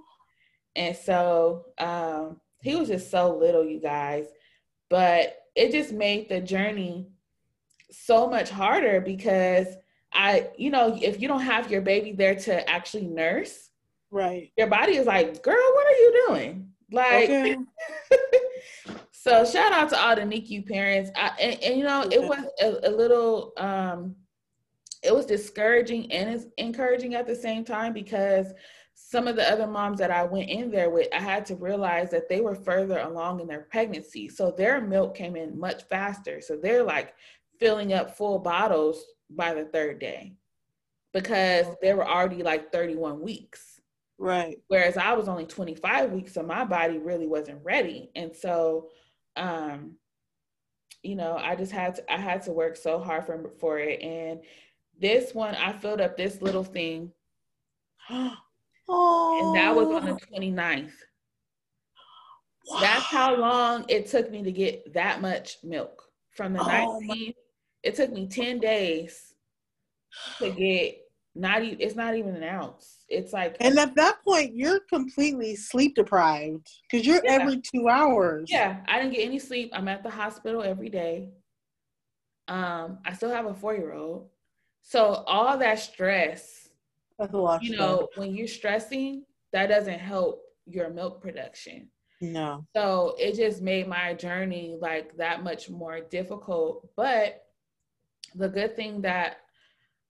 And so um, he was just so little, you guys. But it just made the journey so much harder because I, you know, if you don't have your baby there to actually nurse, right, your body is like, girl, what are you doing? Like, okay. So shout out to all the NICU parents. I, and, and, you know, it was a, a, little, um, it was discouraging and it's encouraging at the same time because some of the other moms that I went in there with, I had to realize that they were further along in their pregnancy. So their milk came in much faster. So they're like filling up full bottles by the third day because they were already like 31 weeks. Right. Whereas I was only 25 weeks, so my body really wasn't ready. And so, um, you know, I just had to, I had to work so hard for, for it. And this one, I filled up this little thing. Oh. And that was on the 29th. Wow. That's how long it took me to get that much milk. From the oh 19th, it took me 10 days to get not even it's not even an ounce. It's like And at that point you're completely sleep deprived because you're yeah. every two hours. Yeah, I didn't get any sleep. I'm at the hospital every day. Um, I still have a four year old. So all that stress that's a lot. You know, when you're stressing, that doesn't help your milk production. No. So it just made my journey like that much more difficult. But the good thing that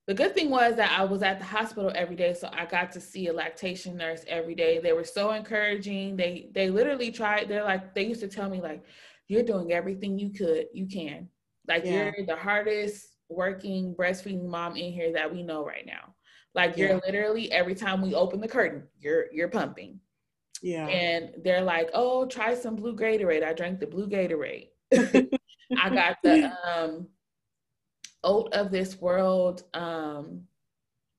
the good thing was that I was at the hospital every day, so I got to see a lactation nurse every day. They were so encouraging. They they literally tried. They're like they used to tell me like, "You're doing everything you could, you can. Like yeah. you're the hardest working breastfeeding mom in here that we know right now." Like you're yeah. literally every time we open the curtain, you're you're pumping. Yeah. And they're like, oh, try some blue Gatorade. I drank the blue Gatorade. I got the um oat of this world, um,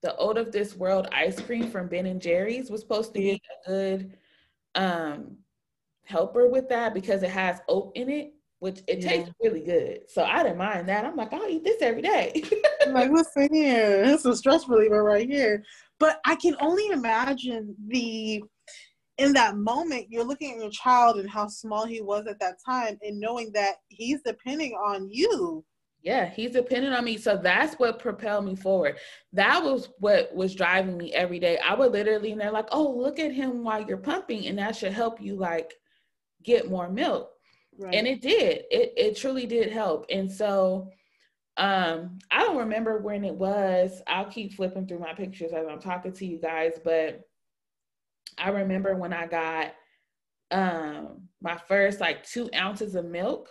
the oat of this world ice cream from Ben and Jerry's was supposed to be a good um helper with that because it has oat in it which it yeah. tastes really good. So I didn't mind that. I'm like, I'll eat this every day. like, listen here, it's a stress reliever right here. But I can only imagine the in that moment you're looking at your child and how small he was at that time and knowing that he's depending on you yeah he's dependent on me so that's what propelled me forward that was what was driving me every day i would literally and they're like oh look at him while you're pumping and that should help you like get more milk Right. And it did. It it truly did help. And so um I don't remember when it was. I'll keep flipping through my pictures as I'm talking to you guys, but I remember when I got um my first like two ounces of milk,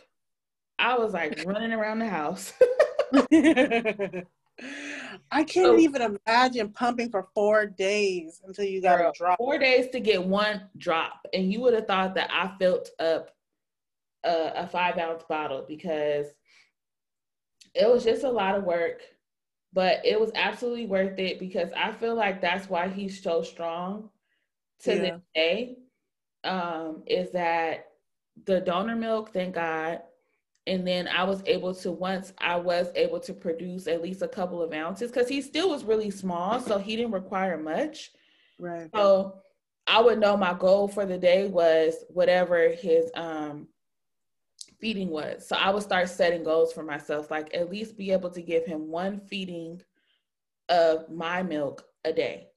I was like running around the house. I can't so, even imagine pumping for four days until you got girl, a drop. Four days to get one drop. And you would have thought that I filled up a, a five ounce bottle because it was just a lot of work, but it was absolutely worth it because I feel like that's why he's so strong to yeah. this day. Um, is that the donor milk, thank God. And then I was able to, once I was able to produce at least a couple of ounces, because he still was really small, so he didn't require much. Right. So I would know my goal for the day was whatever his um feeding was. So I would start setting goals for myself, like at least be able to give him one feeding of my milk a day.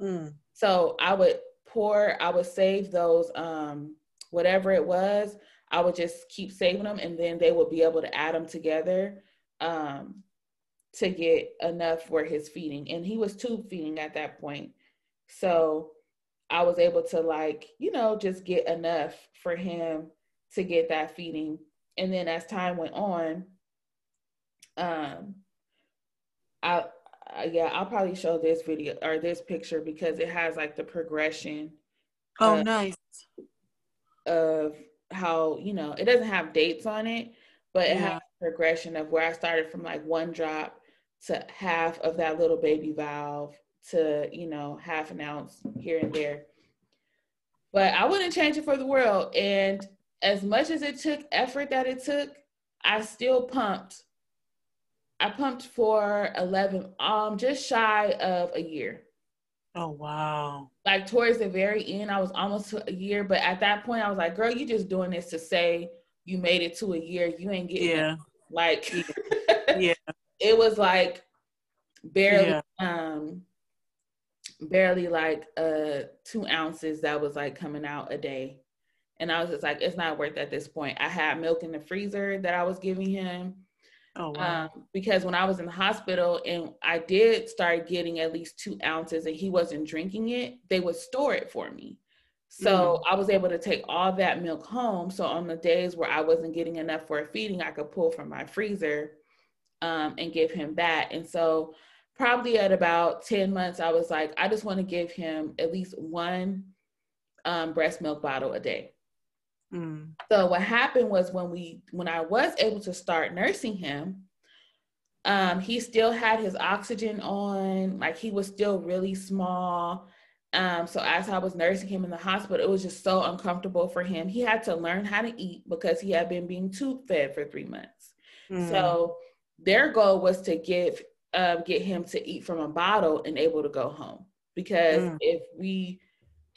Mm. So I would pour, I would save those, um, whatever it was, I would just keep saving them and then they would be able to add them together um, to get enough for his feeding. And he was tube feeding at that point. So I was able to like, you know, just get enough for him to get that feeding. And then as time went on, um, I, I yeah, I'll probably show this video or this picture because it has like the progression. Oh, of, nice. Of how you know it doesn't have dates on it, but it yeah. has progression of where I started from like one drop to half of that little baby valve to you know half an ounce here and there. But I wouldn't change it for the world. And as much as it took effort that it took, I still pumped. I pumped for 11, um, just shy of a year. Oh, wow. Like towards the very end, I was almost to a year. But at that point, I was like, girl, you just doing this to say you made it to a year. You ain't getting yeah. It. Like, yeah. it was like barely, yeah. um, barely like uh two ounces that was like coming out a day. And I was just like, it's not worth at this point. I had milk in the freezer that I was giving him. Oh, wow. Um, because when I was in the hospital and I did start getting at least two ounces and he wasn't drinking it, they would store it for me. So mm. I was able to take all that milk home. So on the days where I wasn't getting enough for a feeding, I could pull from my freezer um, and give him that. And so probably at about 10 months, I was like, I just want to give him at least one um, breast milk bottle a day. Mm. So what happened was when we when I was able to start nursing him, um, he still had his oxygen on, like he was still really small. Um, so as I was nursing him in the hospital, it was just so uncomfortable for him. He had to learn how to eat because he had been being tube fed for three months. Mm. So their goal was to give uh, get him to eat from a bottle and able to go home because mm. if we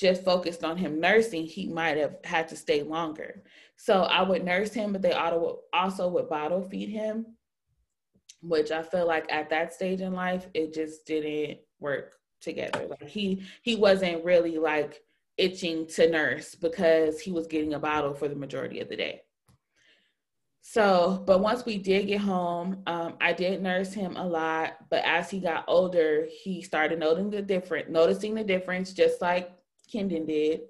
just focused on him nursing, he might have had to stay longer. So I would nurse him, but they also would bottle feed him, which I feel like at that stage in life, it just didn't work together. Like he he wasn't really like itching to nurse because he was getting a bottle for the majority of the day. So, but once we did get home, um, I did nurse him a lot. But as he got older, he started noticing the different, noticing the difference, just like Kendon did.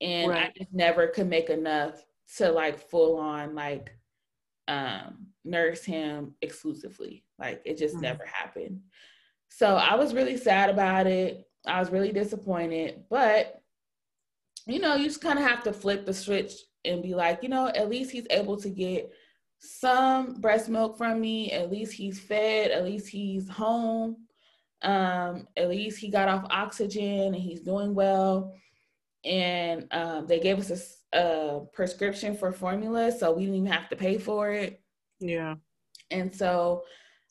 And right. I just never could make enough to like full on like um nurse him exclusively. Like it just mm-hmm. never happened. So I was really sad about it. I was really disappointed, but you know, you just kind of have to flip the switch and be like, you know, at least he's able to get some breast milk from me. At least he's fed. At least he's home. Um, at least he got off oxygen and he's doing well. And um, they gave us a, a prescription for formula, so we didn't even have to pay for it. Yeah. And so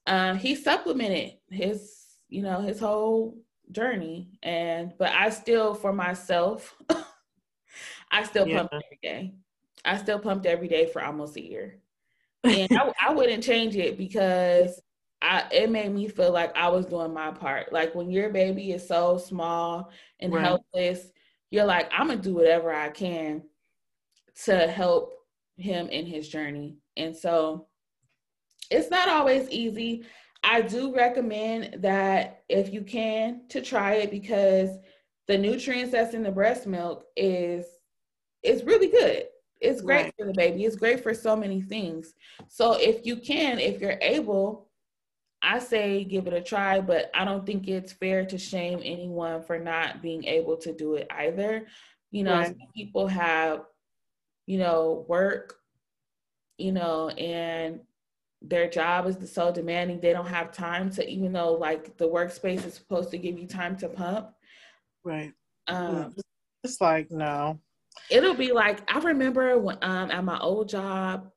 um, he supplemented his, you know, his whole journey. And but I still, for myself, I still yeah. pumped every day. I still pumped every day for almost a year. And I, I wouldn't change it because I it made me feel like I was doing my part. Like when your baby is so small and right. helpless, you're like, I'm gonna do whatever I can to help him in his journey. And so it's not always easy. I do recommend that if you can to try it because the nutrients that's in the breast milk is is really good. It's great right. for the baby. It's great for so many things. So if you can, if you're able, I say give it a try, but I don't think it's fair to shame anyone for not being able to do it either. You know, right. people have, you know, work, you know, and their job is so demanding they don't have time to even though like the workspace is supposed to give you time to pump. Right. Um it's like no. It'll be like I remember when um at my old job,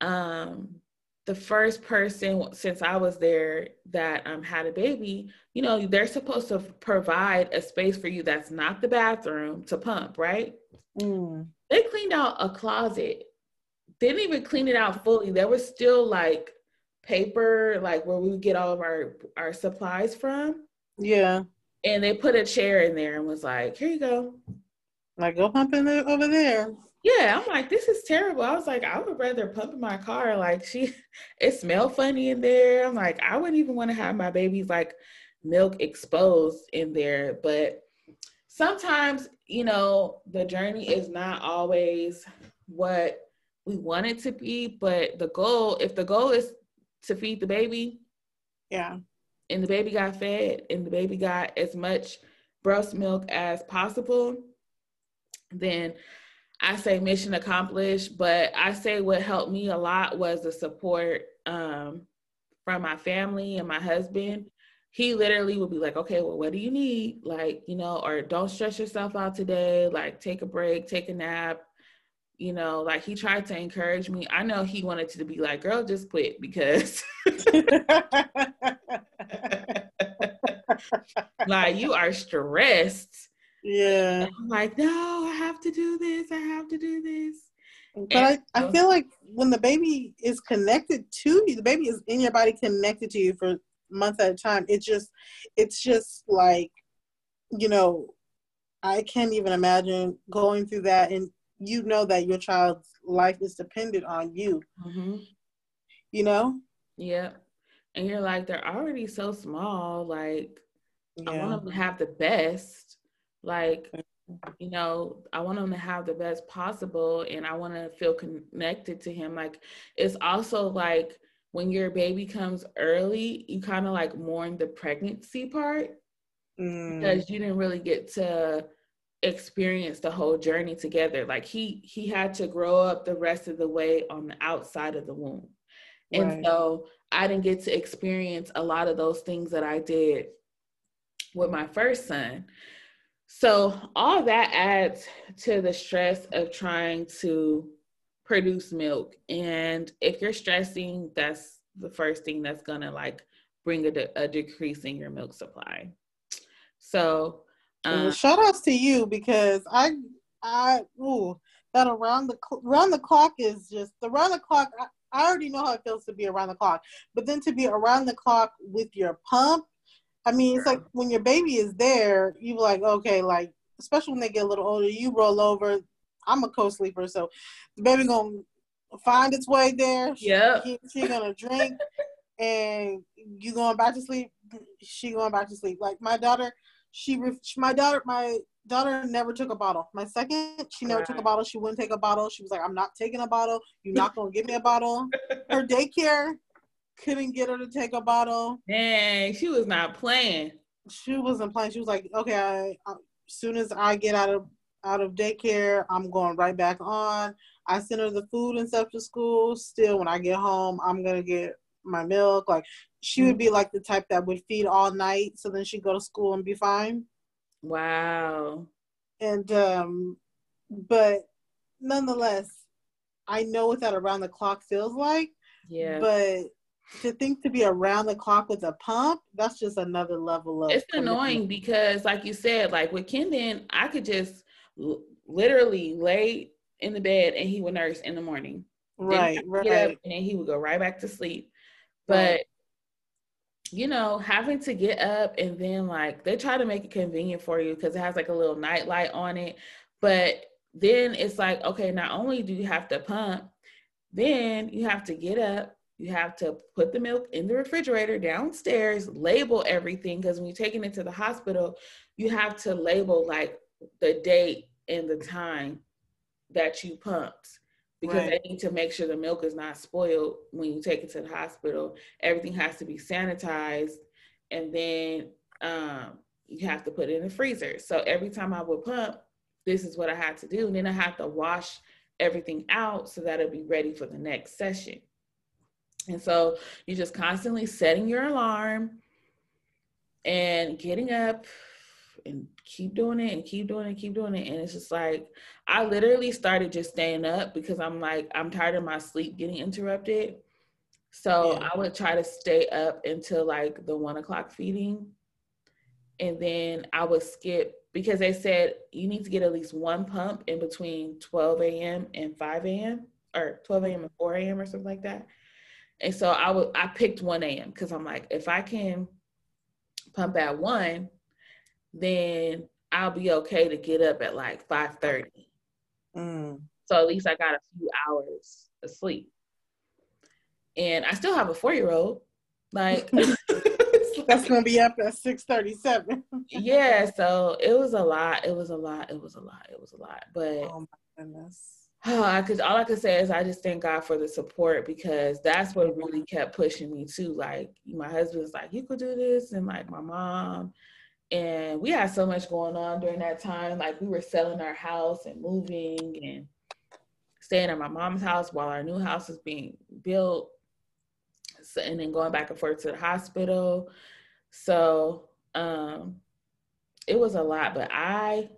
um the first person since I was there that um, had a baby, you know, they're supposed to provide a space for you that's not the bathroom to pump, right? Mm. They cleaned out a closet. Didn't even clean it out fully. There was still like paper, like where we would get all of our our supplies from. Yeah. And they put a chair in there and was like, "Here you go." Like, go pump in there, over there yeah, I'm like, this is terrible. I was like, I would rather pump in my car. Like she it smelled funny in there. I'm like, I wouldn't even want to have my baby's like milk exposed in there. But sometimes, you know, the journey is not always what we want it to be. But the goal, if the goal is to feed the baby, yeah. And the baby got fed and the baby got as much breast milk as possible, then I say mission accomplished, but I say what helped me a lot was the support um, from my family and my husband. He literally would be like, okay, well, what do you need? Like, you know, or don't stress yourself out today. Like, take a break, take a nap. You know, like he tried to encourage me. I know he wanted to be like, girl, just quit because like you are stressed yeah. I'm like, no, I have to do this. I have to do this. But and, I, I feel like when the baby is connected to you, the baby is in your body connected to you for months at a time. It's just, it's just like, you know, I can't even imagine going through that. And you know that your child's life is dependent on you. Mm-hmm. You know? Yep. And you're like, they're already so small. Like, Yeah. I want them to have the best. Like, you know, I want him to have the best possible and I want to feel connected to him. Like, it's also like when your baby comes early, you kind of like mourn the pregnancy part Mm, because you didn't really get to experience the whole journey together. Like he he had to grow up the rest of the way on the outside of the womb. And Right. so I didn't get to experience a lot of those things that I did with my first son. So all that adds to the stress of trying to produce milk. And if you're stressing, that's the first thing that's gonna like bring a, de- a decrease in your milk supply. So well, um, shout outs to you because I, I, ooh, that around the around the clock is just around the clock. I, I already know how it feels to be around the clock, but then to be around the clock with your pump, I mean, it's like when your baby is there, you're like, okay, like especially when they get a little older, you roll over. I'm a co-sleeper, so the baby gonna find its way there. Yeah. She, she gonna drink, and you going back to sleep. She going back to sleep. Like my daughter, she my daughter my daughter never took a bottle. My second, she never took a bottle. She wouldn't take a bottle. She was like, I'm not taking a bottle. You're not gonna give me a bottle. Her daycare couldn't get her to take a bottle. Dang, she was not playing. She wasn't playing. She was like, okay, I, I, as soon as I get out of out of daycare, I'm going right back on. I send her the food and stuff to school. Still, when I get home, I'm gonna get my milk. Like she would be like the type that would feed all night, so then she'd go to school and be fine. Wow. And um, but nonetheless, I know what that around the clock feels like. Yeah. But to think to be around the clock with a pump, that's just another level of. it's commitment. annoying because like you said like with kendon i could just l- literally lay in the bed and he would nurse in the morning Right, right. and then he would go right back to sleep but Right. you know having to get up and then like they try to make it convenient for you because it has like a little night light on it but then it's like okay not only do you have to pump then you have to get up you have to put the milk in the refrigerator downstairs label everything because when you're taking it to the hospital you have to label like the date and the time that you pumped because Right. they need to make sure the milk is not spoiled when you take it to the hospital. Everything has to be sanitized, and then um, you have to put it in the freezer. So every time I would pump, this is what I had to do. And then I have to wash everything out so that it'll be ready for the next session. And so you're just constantly setting your alarm and getting up and keep doing it and keep doing it and keep doing it. And it's just like I literally started just staying up because I'm like, I'm tired of my sleep getting interrupted. So Yeah. I would try to stay up until like the one o'clock feeding. And then I would skip because they said you need to get at least one pump in between 12 a.m. and 5 a.m. or 12 a.m. and 4 a.m. or something like that. And so I would I picked 1 a.m. because I'm like, if I can pump at one, then I'll be okay to get up at like 5:30. Mm. So at least I got a few hours of sleep. And I still have a four-year-old. Like, That's gonna be up at six thirty-seven. yeah. So it was a lot. It was a lot. It was a lot. It was a lot. But Oh my goodness. Oh, I could all I could say is I just thank God for the support because that's what really kept pushing me too. Like my husband's like, you could do this, and like my mom. And we had so much going on during that time. Like we were selling our house and moving and staying at my mom's house while our new house was being built. So, and then going back and forth to the hospital. So um it was a lot, but I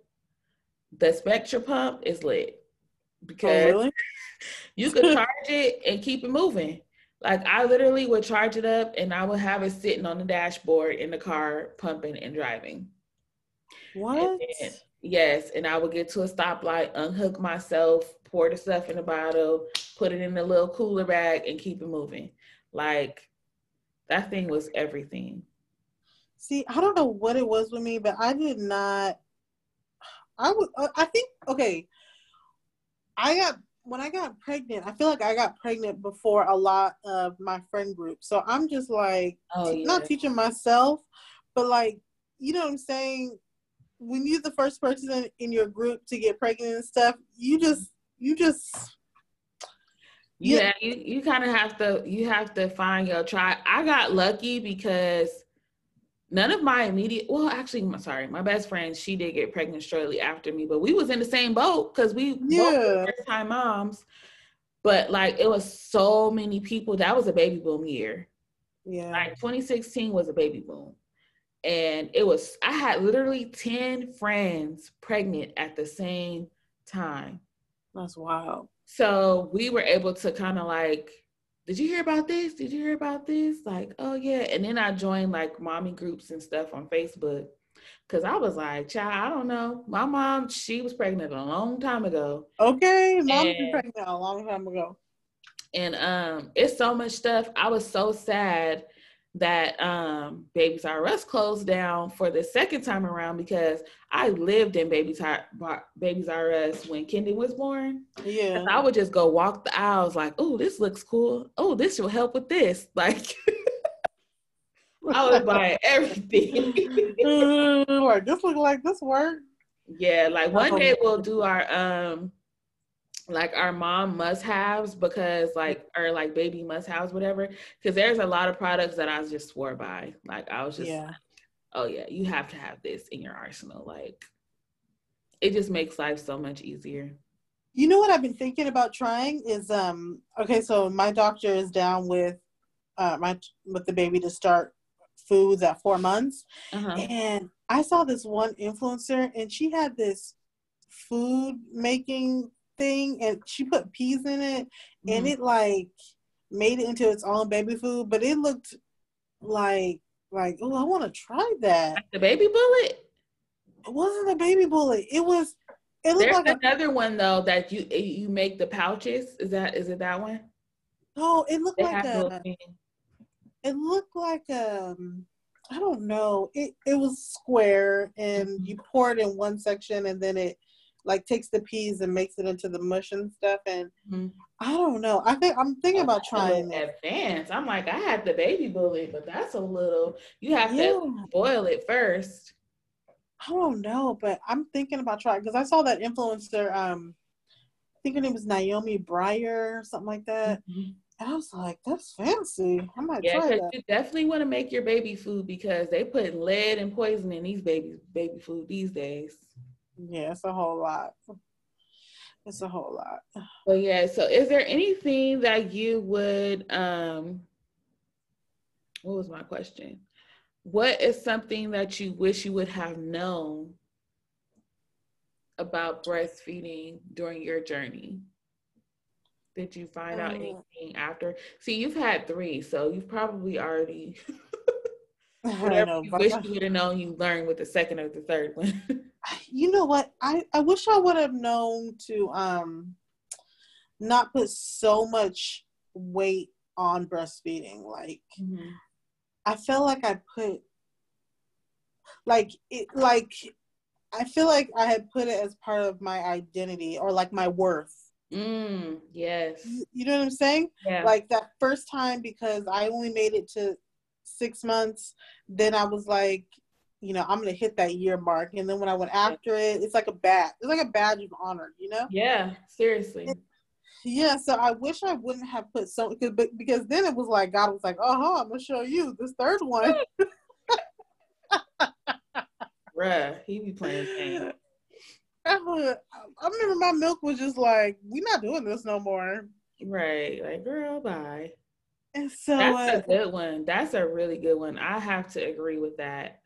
the Spectra pump is lit Oh, because really? you could charge it and keep it moving. Like I literally would charge it up and I would have it sitting on the dashboard in the car, pumping and driving. What? And then- yes, and I would get to a stoplight, unhook myself, pour the stuff in a bottle, put it in a little cooler bag, and keep it moving. Like that thing was everything. See, I don't know what it was with me, but I did not. I would. I think okay. I got when I got pregnant, I feel like I got pregnant before a lot of my friend group. So I'm just like oh, yeah. not teaching myself, but like you know what I'm saying. When you're the first person in your group to get pregnant and stuff, you just you just yeah, you, you kind of have to you have to find your tribe. I got lucky because none of my immediate well actually sorry my best friend she did get pregnant shortly after me but we was in the same boat because we yeah. both first time moms but like it was so many people that was a baby boom year. Yeah. Like 2016 was a baby boom and it was i had literally 10 friends pregnant at the same time. That's wild. So we were able to kind of like did you hear about this? Did you hear about this? Like, oh yeah. And then I joined like mommy groups and stuff on Facebook. Cause I was like, child, I don't know. My mom, she was pregnant a long time ago. Okay, mom was pregnant a long time ago. And um, it's so much stuff. I was so sad that um Babies R Us closed down for the second time around because I lived in Babies R Babies R Us when Kendi was born. Yeah. I would just go walk the aisles like, oh, this looks cool. Oh, this will help with this. Like I was buying everything. like this look like this work. Yeah, like one day we'll do our um like our mom must haves because like or like baby must haves whatever because there's a lot of products that i just swore by. Like i was just yeah. Oh yeah you have to have this in your arsenal like it just makes life so much easier. You know what i've been thinking about trying is um okay so my doctor is down with uh my with the baby to start foods at four months uh-huh. and i saw this one influencer and she had this food making thing and she put peas in it mm-hmm. and it like made it into its own baby food, but it looked like like oh I want to try that. Like the baby bullet. It wasn't a baby bullet. It was. It looked There's like another a, one though that you you make the pouches. Is that is it that one? No, it looked they like a. It looked like um. I don't know. It it was square and mm-hmm. you pour it in one section and then it like takes the peas and makes it into the mush and stuff. And mm-hmm. I don't know. I think I'm thinking about trying advance. I'm like, I had the baby bullet, but that's a little. You have yeah. to boil it first. I don't know, but I'm thinking about trying because I saw that influencer. Um, I think her name was Naomi Breyer or something like that. Mm-hmm. And I was like, that's fancy. I might yeah, try that. You definitely want to make your baby food because they put lead and poison in these babies baby food these days. Yeah, it's a whole lot. It's a whole lot. But yeah, so is there anything that you would um what was my question? What is something that you wish you would have known about breastfeeding during your journey? Did you find out um, anything after? See, you've had three, so you've probably already whatever know, you wish you would have known you learned with the second or the third one. you know what? I, I wish I would have known to um not put so much weight on breastfeeding. Like mm-hmm. I feel like I put like it like I feel like I had put it as part of my identity or like my worth. Mm, yes. You know what I'm saying? Yeah. Like that first time because I only made it to six months, then I was like, you know, I'm gonna hit that year mark. And then when I went after it, it's like a badge. It's like a badge of honor, you know? Yeah, seriously. yeah, so I wish I wouldn't have put so because because then it was like God was like, oh, I'm gonna show you this third one. Bruh, he be playing games. I, I remember my milk was just like, we're not doing this no more. Right, like girl, bye. And so that's uh, a good one. That's a really good one. I have to agree with that.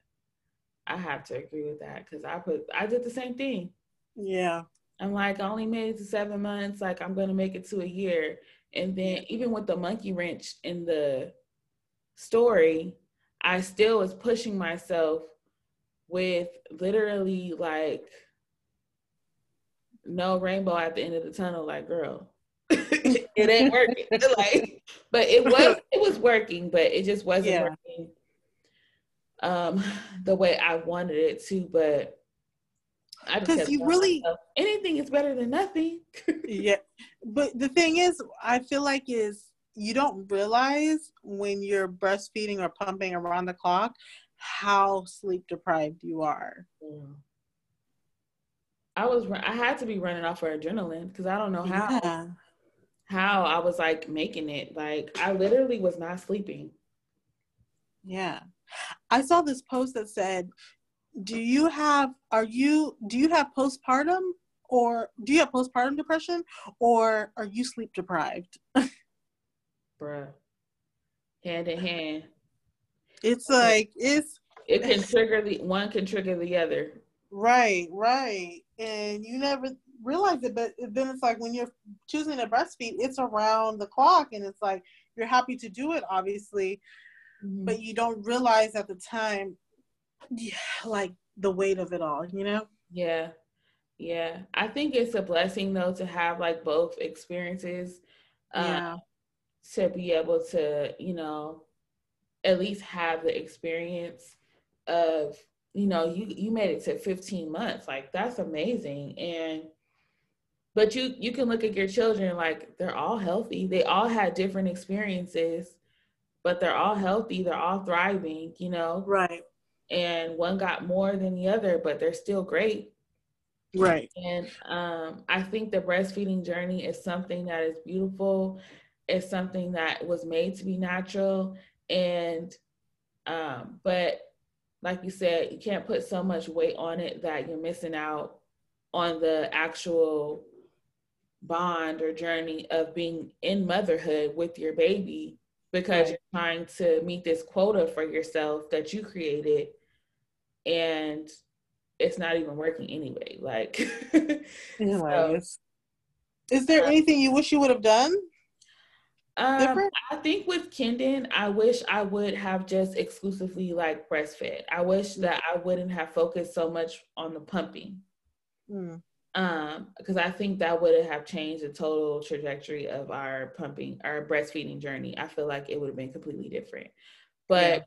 I have to agree with that because I put I did the same thing. Yeah. I'm like, I only made it to seven months. Like I'm gonna make it to a year. And then even with the monkey wrench in the story, I still was pushing myself with literally like no rainbow at the end of the tunnel. Like, girl, it ain't working. like, but it was it was working, but it just wasn't yeah. working um, the way I wanted it to. But because you really myself, anything is better than nothing. yeah, but the thing is, I feel like is you don't realize when you're breastfeeding or pumping around the clock how sleep deprived you are. Yeah. I was I had to be running off for adrenaline because I don't know how yeah. How I was like making it. Like I literally was not sleeping. Yeah. I saw this post that said, "Do you have are you do you have postpartum or do you have postpartum depression or are you sleep deprived?" Bruh. Hand in hand. It's like it's it can trigger the one can trigger the other. Right, right. And you never realize it, but then it's like when you're choosing to breastfeed, it's around the clock and it's like you're happy to do it, obviously, mm-hmm. but you don't realize at the time, yeah, like the weight of it all, you know? Yeah. Yeah. I think it's a blessing though to have like both experiences. Um, yeah. To be able to, you know, at least have the experience of you know you you made it to 15 months like that's amazing and but you you can look at your children like they're all healthy. They all had different experiences but they're all healthy. They're all thriving you know? Right. And one got more than the other but they're still great. Right. And um i think the breastfeeding journey is something that is beautiful. It's something that was made to be natural. And um but like you said, you can't put so much weight on it that you're missing out on the actual bond or journey of being in motherhood with your baby because right. you're trying to meet this quota for yourself that you created and it's not even working anyway like anyways so, is there um, anything you wish you would have done um, I think with Kendon, I wish I would have just exclusively like breastfed. I wish that I wouldn't have focused so much on the pumping. Mm. Um, because I think that would have changed the total trajectory of our pumping, our breastfeeding journey. I feel like it would have been completely different. But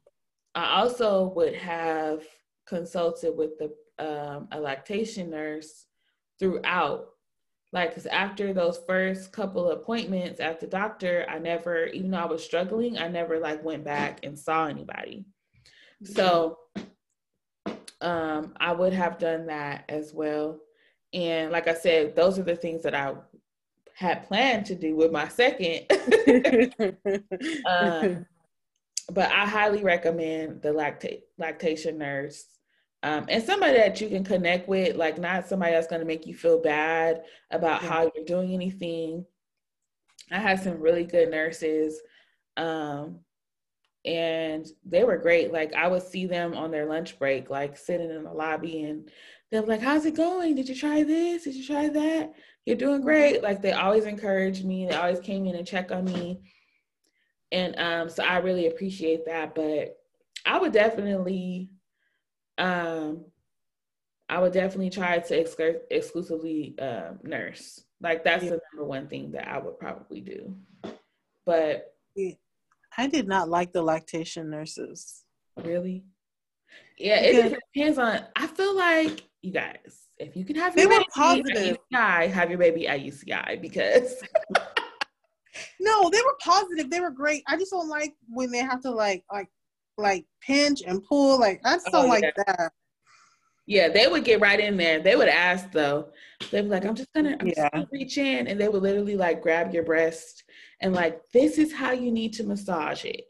yeah. I also would have consulted with the um, a lactation nurse throughout like because after those first couple appointments at the doctor i never even though i was struggling i never like went back and saw anybody so um i would have done that as well and like i said those are the things that i had planned to do with my second um, but i highly recommend the lactate lactation nurse um, and somebody that you can connect with, like not somebody that's going to make you feel bad about yeah. how you're doing anything. I had some really good nurses, um, and they were great. Like I would see them on their lunch break, like sitting in the lobby, and they're like, "How's it going? Did you try this? Did you try that? You're doing great." Like they always encouraged me. They always came in and check on me, and um, so I really appreciate that. But I would definitely um, I would definitely try to ex- exclusively uh, nurse. Like that's yeah. the number one thing that I would probably do. But I did not like the lactation nurses. Really? Yeah, it depends on. I feel like you guys, if you can have your they baby positive. at UCI, have your baby at UCI because. no, they were positive. They were great. I just don't like when they have to like like like pinch and pull. Like I just don't oh, like yeah. that. Yeah, they would get right in there. They would ask though. They'd be like, I'm just gonna, I'm yeah. just gonna reach in. And they would literally like grab your breast and like, this is how you need to massage it.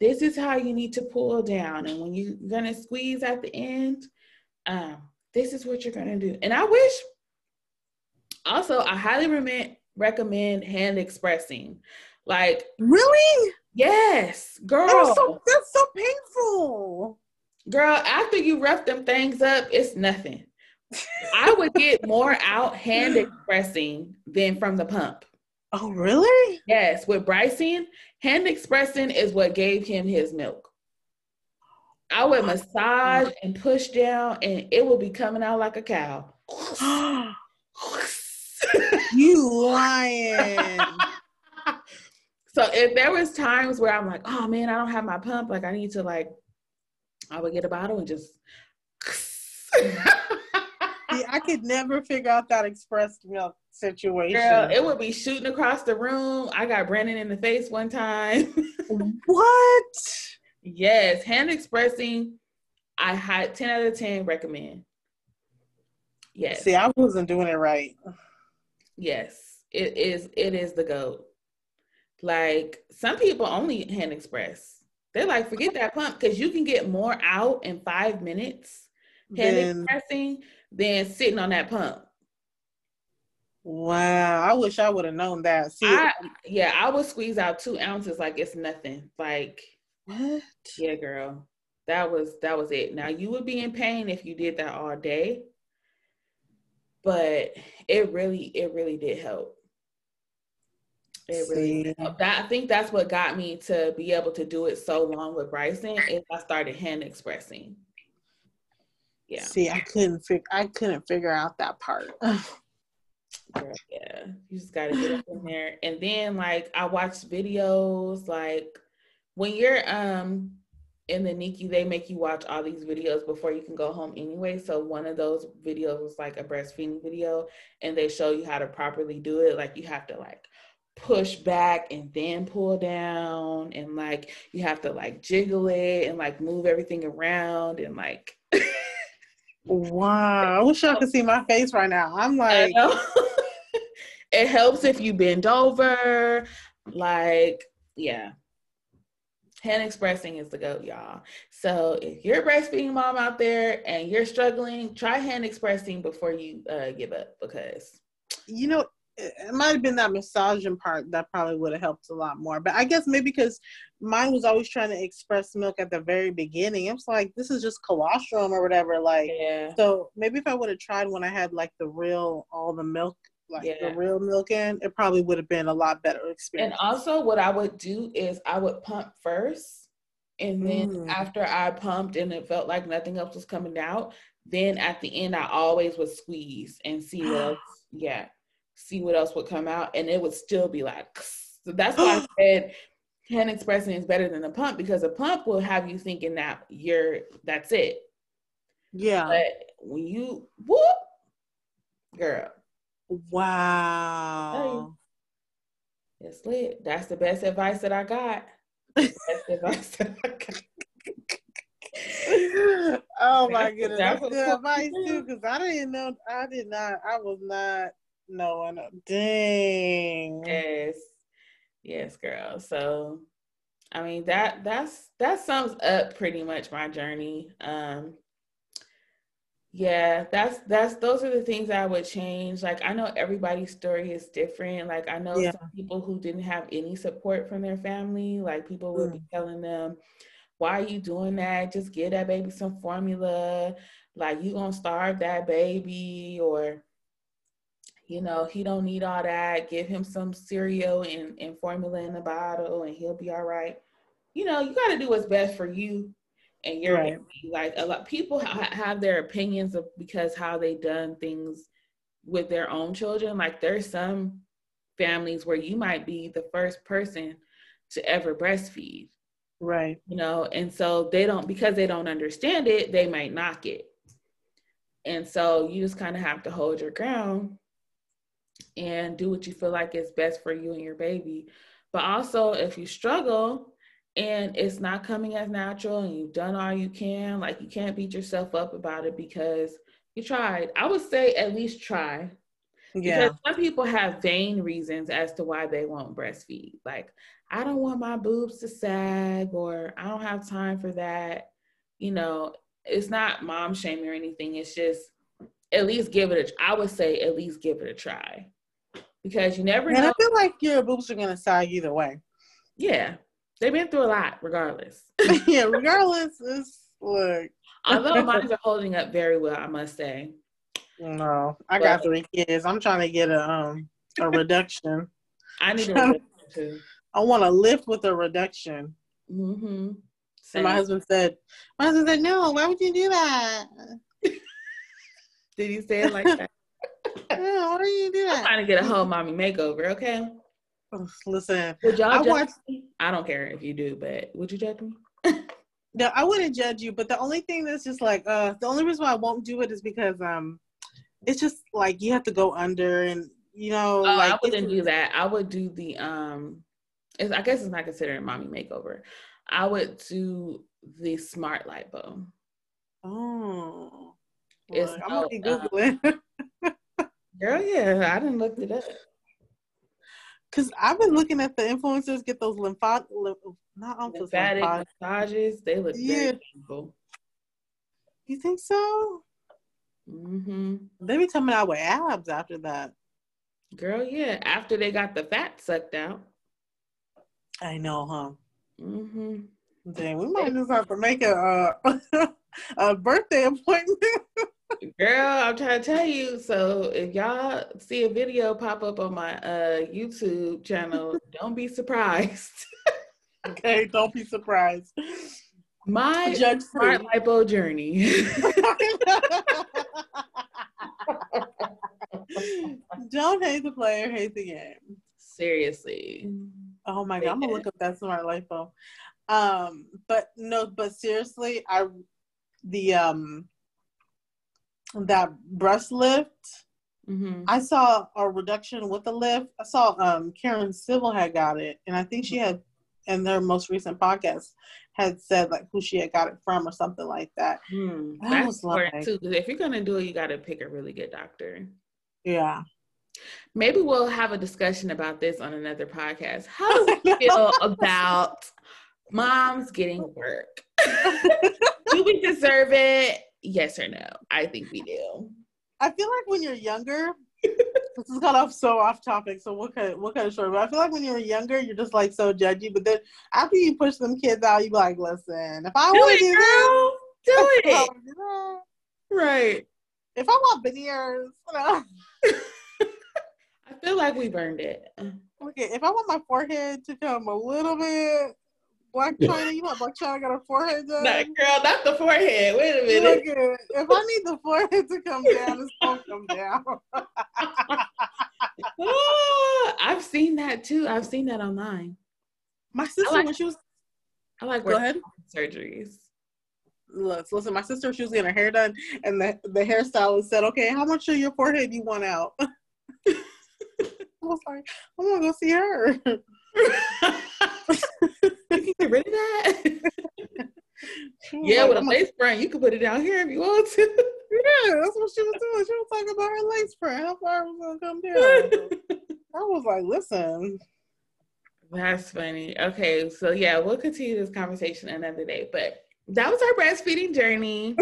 This is how you need to pull down. And when you're gonna squeeze at the end, um, this is what you're gonna do. And I wish also I highly recommend recommend hand expressing. Like really? Yes, girl. That's so, that's so painful. Girl, after you rough them things up, it's nothing. I would get more out hand expressing than from the pump. Oh, really? Yes. With Bryson, hand expressing is what gave him his milk. I would massage and push down, and it would be coming out like a cow. you lying. So if there was times where I'm like, oh man, I don't have my pump, like I need to like, I would get a bottle and just. See, I could never figure out that express milk situation. Girl, it would be shooting across the room. I got Brandon in the face one time. what? Yes, hand expressing. I had ten out of ten recommend. Yes. See, I wasn't doing it right. Yes, it is. It is the goat. Like some people only hand express. They're like, forget that pump because you can get more out in five minutes hand then, expressing than sitting on that pump. Wow, I wish I would have known that. See, I, yeah, I would squeeze out two ounces like it's nothing. Like what? Yeah, girl, that was that was it. Now you would be in pain if you did that all day, but it really it really did help. It really that I think that's what got me to be able to do it so long with Bryson is I started hand expressing. Yeah. See, I couldn't figure I couldn't figure out that part. yeah, you just gotta get up in there. And then like I watched videos like when you're um in the NICU, they make you watch all these videos before you can go home anyway. So one of those videos was like a breastfeeding video, and they show you how to properly do it. Like you have to like push back and then pull down and like you have to like jiggle it and like move everything around and like wow. I wish y'all could see my face right now. I'm like it helps if you bend over. Like yeah hand expressing is the goat y'all so if you're a breastfeeding mom out there and you're struggling try hand expressing before you uh, give up because you know it might have been that massaging part that probably would have helped a lot more. But I guess maybe because mine was always trying to express milk at the very beginning. It was like this is just colostrum or whatever. Like yeah. so maybe if I would have tried when I had like the real all the milk like yeah. the real milk in, it probably would have been a lot better experience. And also what I would do is I would pump first and then mm. after I pumped and it felt like nothing else was coming out, then at the end I always would squeeze and see what else. Yeah see what else would come out, and it would still be like. So that's why I said hand expressing is better than a pump because a pump will have you thinking that you're that's it. Yeah. But when you whoop, girl. Wow. It's lit. That's the best advice that I got. best advice that I got. oh my goodness, that's good advice too. Because I didn't know, I did not, I was not no one. Dang. Yes. Yes, girl. So I mean that that's that sums up pretty much my journey. Um yeah, that's that's those are the things I would change. Like I know everybody's story is different. Like I know yeah. some people who didn't have any support from their family, like people would mm. be telling them, Why are you doing that? Just give that baby some formula. Like you gonna starve that baby or you know, he don't need all that. Give him some cereal and, and formula in the bottle and he'll be all right. You know, you got to do what's best for you and your right. Like a lot of people ha- have their opinions of because how they done things with their own children. Like there's some families where you might be the first person to ever breastfeed. Right. You know, and so they don't because they don't understand it, they might knock it. And so you just kind of have to hold your ground and do what you feel like is best for you and your baby. But also, if you struggle and it's not coming as natural and you've done all you can, like you can't beat yourself up about it because you tried. I would say at least try. Yeah. Because some people have vain reasons as to why they won't breastfeed. Like, I don't want my boobs to sag or I don't have time for that. You know, it's not mom shaming or anything. It's just at least give it a I would say at least give it a try because you never and know. I feel like your boobs are gonna sag either way. Yeah, they've been through a lot, regardless. yeah, regardless, it's look. Although mine are holding up very well, I must say. No, I but, got three kids. I'm trying to get a um a reduction. I need a reduction too. I want to lift with a reduction. Mm-hmm. And my husband said, my husband said, no, why would you do that? Did he say it like that? yeah, what are you doing? I'm trying to get a whole mommy makeover, okay? Listen, would y'all I judge me? I don't care if you do, but would you judge me? no, I wouldn't judge you. But the only thing that's just like, uh, the only reason why I won't do it is because um, it's just like you have to go under and you know. Oh, like I wouldn't do that. I would do the um. It's, I guess it's not considered a mommy makeover. I would do the smart light bulb. Oh, It's Look, I'm no, gonna be um, googling Girl, yeah, I didn't look it up. Because I've been looking at the influencers get those lymphatic, lymph, not lymphatic. Massages, they look Yeah. very painful. You think so? hmm They be coming out with abs after that. Girl, yeah. After they got the fat sucked out. I know, huh? hmm Dang, we might just have to make a uh, a birthday appointment. Girl, I'm trying to tell you. So if y'all see a video pop up on my uh YouTube channel, don't be surprised. okay, don't be surprised. My Judge smart free. lipo journey. don't hate the player, hate the game. Seriously. Oh my god, I'm gonna look up that smart lipo. Um, but no, but seriously, I the um that breast lift. hmm I saw a reduction with the lift. I saw um Karen Civil had got it, and I think she had in their most recent podcast had said like who she had got it from or something like that. I That's was important like- too. If you're gonna do it, you gotta pick a really good doctor. Yeah. Maybe we'll have a discussion about this on another podcast. How do we feel about moms getting work? do we deserve it? Yes or no? I think we do. I feel like when you're younger, this is kind of so off topic. So what kind what kind of story? But I feel like when you were younger, you're just like so judgy. But then after you push them kids out, you be like, listen, if I want to do girl. this, Do if I it. do that, Right. if I want veneers, you know, I feel like we've earned it. okay, if I want my forehead to come a little bit Blac Chyna, you know, Blac Chyna got a forehead done. Not, girl, not the forehead. Wait a Look minute. at if I need the forehead to come down, it's gonna come down. Ah, I've seen that too. I've seen that online. My sister, like- when she was I like go ahead. surgeries. Look, listen, my sister, she was getting her hair done, and the, the hairstylist said, Okay, how much of your forehead you want out? I was like, I'm gonna go see her. you can get rid of that. Yeah, with a "I'm lace front, you can put it down here if you want to. Yeah, that's what she was doing. She was talking about her lace front, how far it was going to come down. I was like, Listen, That's funny. Okay, so yeah, we'll continue this conversation another day. But that was our breastfeeding journey.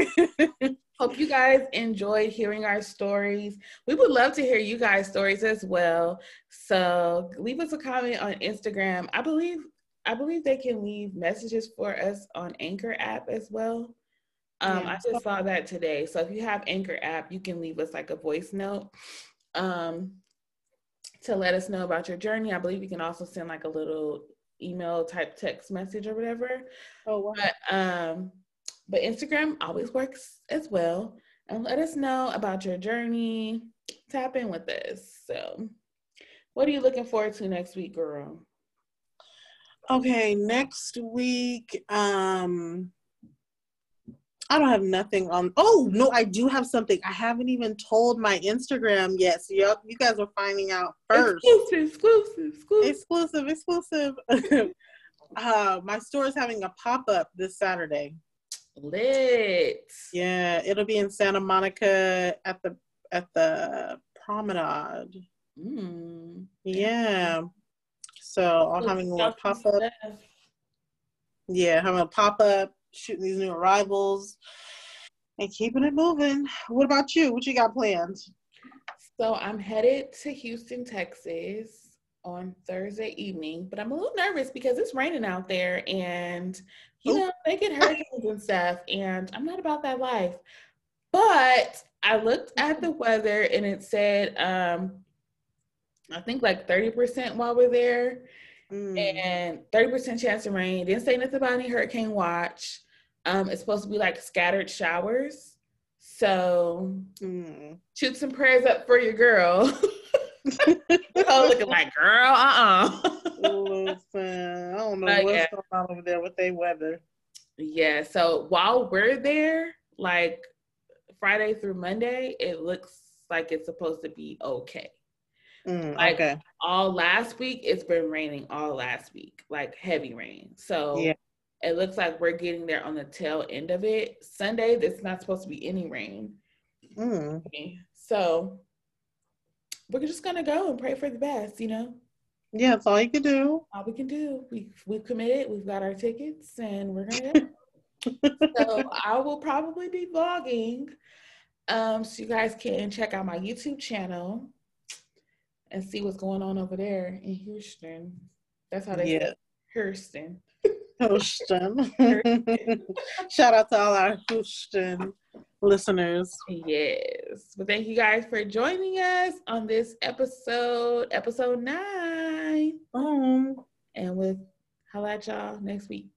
Hope you guys enjoyed hearing our stories. We would love to hear you guys' stories as well. So leave us a comment on Instagram. I believe I believe they can leave messages for us on Anchor app as well. Um, Yeah. I just saw that today. So if you have Anchor app, you can leave us like a voice note um, to let us know about your journey. I believe you can also send like a little email type text message or whatever. oh, wow. But um, but Instagram always works as well. And let us know about your journey. Tap in with us. So, what are you looking forward to next week, girl? Okay, next week, um, I don't have nothing on. Oh no, I do have something. I haven't even told my Instagram yet. So you you guys are finding out first. Exclusive, exclusive, exclusive. Exclusive, exclusive. uh, my store is having a pop up this Saturday. Lit. Yeah, it'll be in Santa Monica at the at the Promenade. Mm. Yeah. So I'm having a little pop up. Yeah, having a pop up, shooting these new arrivals, and keeping it moving. What about you? What you got planned? So I'm headed to Houston, Texas on Thursday evening, but I'm a little nervous because it's raining out there and you Ooh. know, they get hurricanes and stuff, and I'm not about that life. But I looked at the weather and it said um I think like 30% while we're there Mm. and 30% chance of rain. Didn't say nothing about any hurricane watch. Um, it's supposed to be like scattered showers. So Mm. shoot some prayers up for your girl. oh, looking like girl, uh-uh. Listen, I don't know But what's yeah. going on over there with their weather. yeah. So while we're there, like Friday through Monday, it looks like it's supposed to be okay. Mm, Like okay. all last week, it's been raining all last week, like heavy rain. So Yeah. it looks like we're getting there on the tail end of it. Sunday, there's not supposed to be any rain. Mm, So we're just gonna go and pray for the best, you know. yeah, that's all you can do. All we can do. We we've committed, we've got our tickets, and we're gonna go. so I will probably be vlogging. Um, so you guys can check out my YouTube channel and see what's going on over there in Houston. That's how they Yeah. say Houston. Houston. Shout out to all our Houston listeners. Yes. But thank you guys for joining us on this episode, episode nine. Um, And with holla at y'all next week.